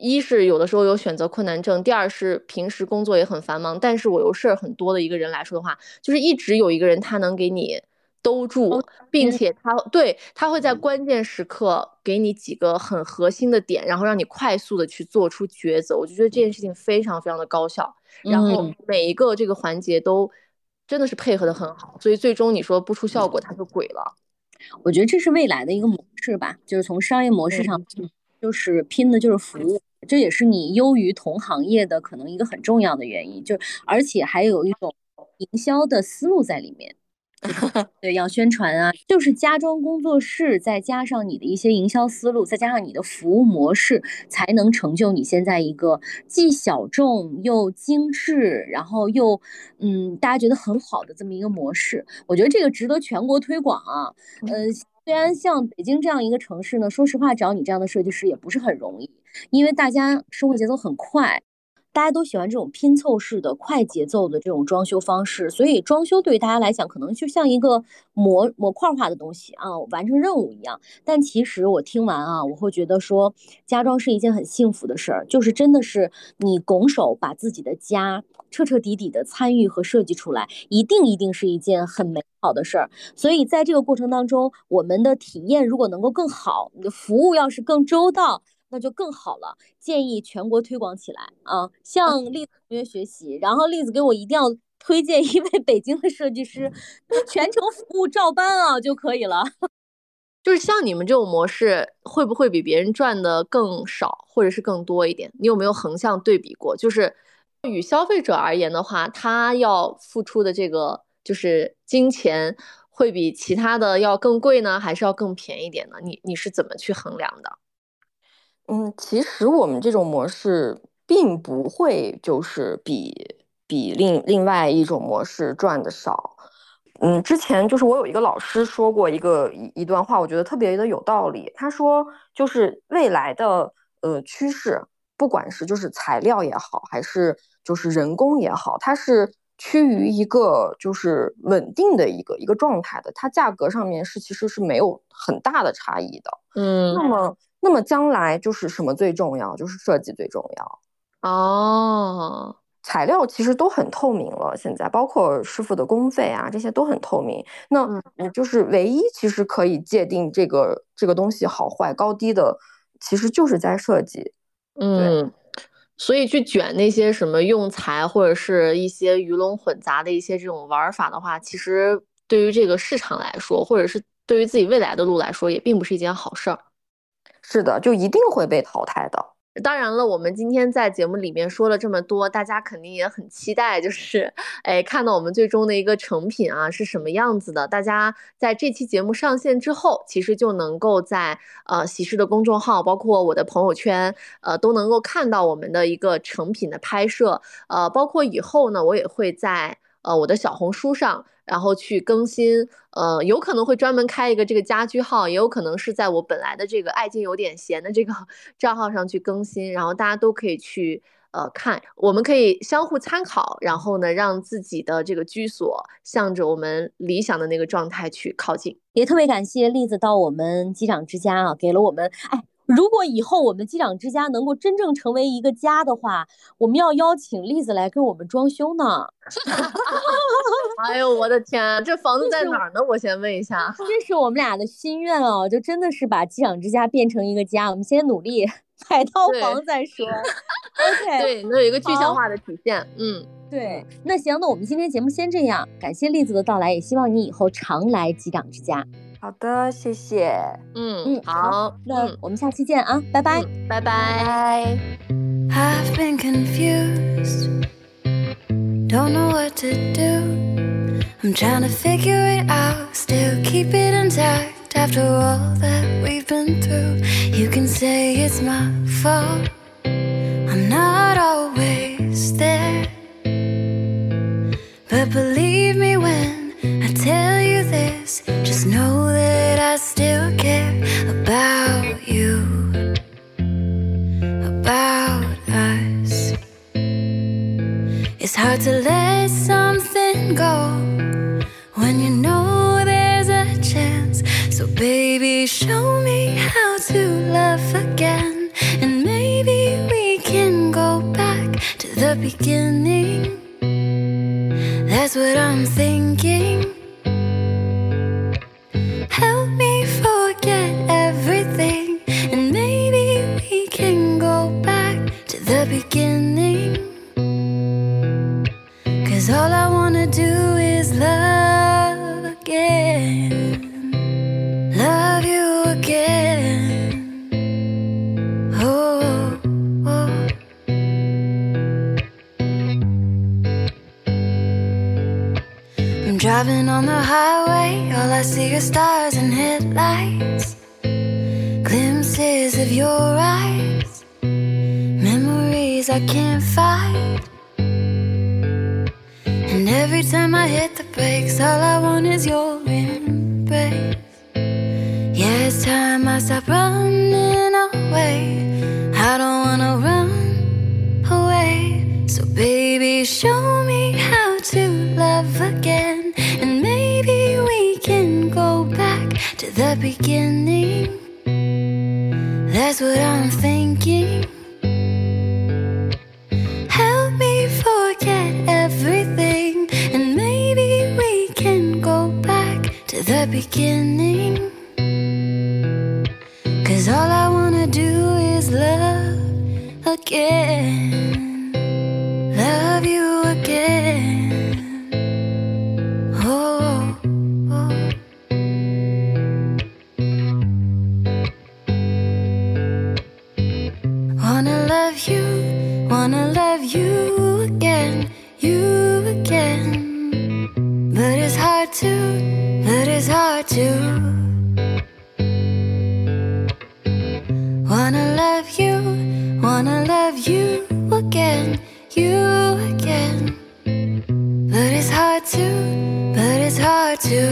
一是有的时候有选择困难症，第二是平时工作也很繁忙，但是我又事儿很多的一个人来说的话，就是一直有一个人他能给你兜住，并且他对他会在关键时刻给你几个很核心的点，然后让你快速的去做出抉择。我就觉得这件事情非常非常的高效，然后每一个这个环节都真的是配合的很好，所以最终你说不出效果它就鬼了。我觉得这是未来的一个模式吧，就是从商业模式上，就是拼的就是服务，这也是你优于同行业的可能一个很重要的原因，就而且还有一种营销的思路在里面。对，要宣传啊，就是家装工作室，再加上你的一些营销思路，再加上你的服务模式，才能成就你现在一个既小众又精致，然后又嗯，大家觉得很好的这么一个模式。我觉得这个值得全国推广啊。嗯，虽然像北京这样一个城市呢，说实话，找你这样的设计师也不是很容易，因为大家生活节奏很快。大家都喜欢这种拼凑式的、快节奏的这种装修方式，所以装修对于大家来讲，可能就像一个模模块化的东西啊，完成任务一样。但其实我听完啊，我会觉得说，家装是一件很幸福的事儿，就是真的是你拱手把自己的家彻彻底底的参与和设计出来，一定一定是一件很美好的事儿。所以在这个过程当中，我们的体验如果能够更好，你的服务要是更周到。那就更好了，建议全国推广起来啊，向栗子同学学习，然后栗子给我一定要推荐一位北京的设计师，全程服务照搬啊就可以了。*laughs* 就是像你们这种模式，会不会比别人赚的更少，或者是更多一点？你有没有横向对比过？就是与消费者而言的话，他要付出的这个就是金钱，会比其他的要更贵呢，还是要更便宜点呢？你你是怎么去衡量的？嗯，其实我们这种模式并不会就是比比另另外一种模式赚的少。嗯，之前就是我有一个老师说过一个一一段话，我觉得特别的有道理。他说，就是未来的呃趋势，不管是就是材料也好，还是就是人工也好，它是趋于一个就是稳定的一个一个状态的，它价格上面是其实是没有很大的差异的。嗯，那么。那么将来就是什么最重要？就是设计最重要哦。材料其实都很透明了，现在包括师傅的工费啊，这些都很透明。那嗯，就是唯一其实可以界定这个这个东西好坏高低的，其实就是在设计。嗯，所以去卷那些什么用材或者是一些鱼龙混杂的一些这种玩法的话，其实对于这个市场来说，或者是对于自己未来的路来说，也并不是一件好事儿。是的，就一定会被淘汰的。当然了，我们今天在节目里面说了这么多，大家肯定也很期待，就是哎，看到我们最终的一个成品啊是什么样子的。大家在这期节目上线之后，其实就能够在呃喜事的公众号，包括我的朋友圈，呃都能够看到我们的一个成品的拍摄。呃，包括以后呢，我也会在呃我的小红书上。然后去更新，呃，有可能会专门开一个这个家居号，也有可能是在我本来的这个爱静有点闲的这个 *laughs* 账号上去更新，然后大家都可以去呃看，我们可以相互参考，然后呢，让自己的这个居所向着我们理想的那个状态去靠近。也特别感谢栗子到我们机长之家啊，给了我们哎。如果以后我们机长之家能够真正成为一个家的话，我们要邀请栗子来给我们装修呢。*laughs* 哎呦，我的天，这房子在哪儿呢？我先问一下。这是我们俩的心愿哦，就真的是把机长之家变成一个家。我们先努力买套 *laughs* 房再说。*laughs* OK，对，能有一个具象化的体现。嗯，对。那行，那我们今天节目先这样，感谢栗子的到来，也希望你以后常来机长之家。好的，谢谢。嗯嗯，好，那我们下期见啊，拜拜，拜拜。I've been confused, don't know what to do. I'm trying to figure it out, still keep it intact after all that we've been through. You can say it's my fault, I'm not always there. But believe me when this, just know that I still care about you, about us. It's hard to let something go when you know there's a chance. So, baby, show me how to love again, and maybe we can go back to the beginning. That's what I'm thinking. Help me forget everything, and maybe we can go back to the beginning. Cause all I wanna do is love again. Love you again. Oh. Driving on the highway, all I see are stars and headlights. Glimpses of your eyes, memories I can't fight. And every time I hit the brakes, all I want is your embrace. Yeah, it's time I stop running away. Baby, show me how to love again. And maybe we can go back to the beginning. That's what I'm thinking. Help me forget everything. And maybe we can go back to the beginning. Cause all I wanna do is love again. Love you again. Oh, oh. Wanna love you, wanna love you again, you again. But it's hard to, but it's hard to. Wanna love you, wanna love you again, you again. To.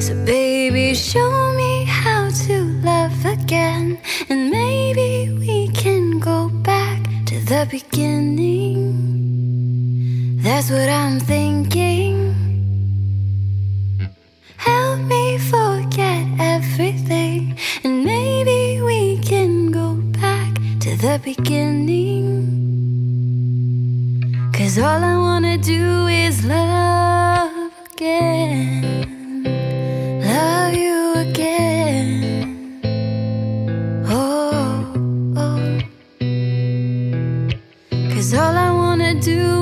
So, baby, show me how to love again. And maybe we can go back to the beginning. That's what I'm thinking. Help me forget everything. And maybe we can go back to the beginning. Cause all I wanna do is love again. Love you again. Oh, oh. Cause all I wanna do.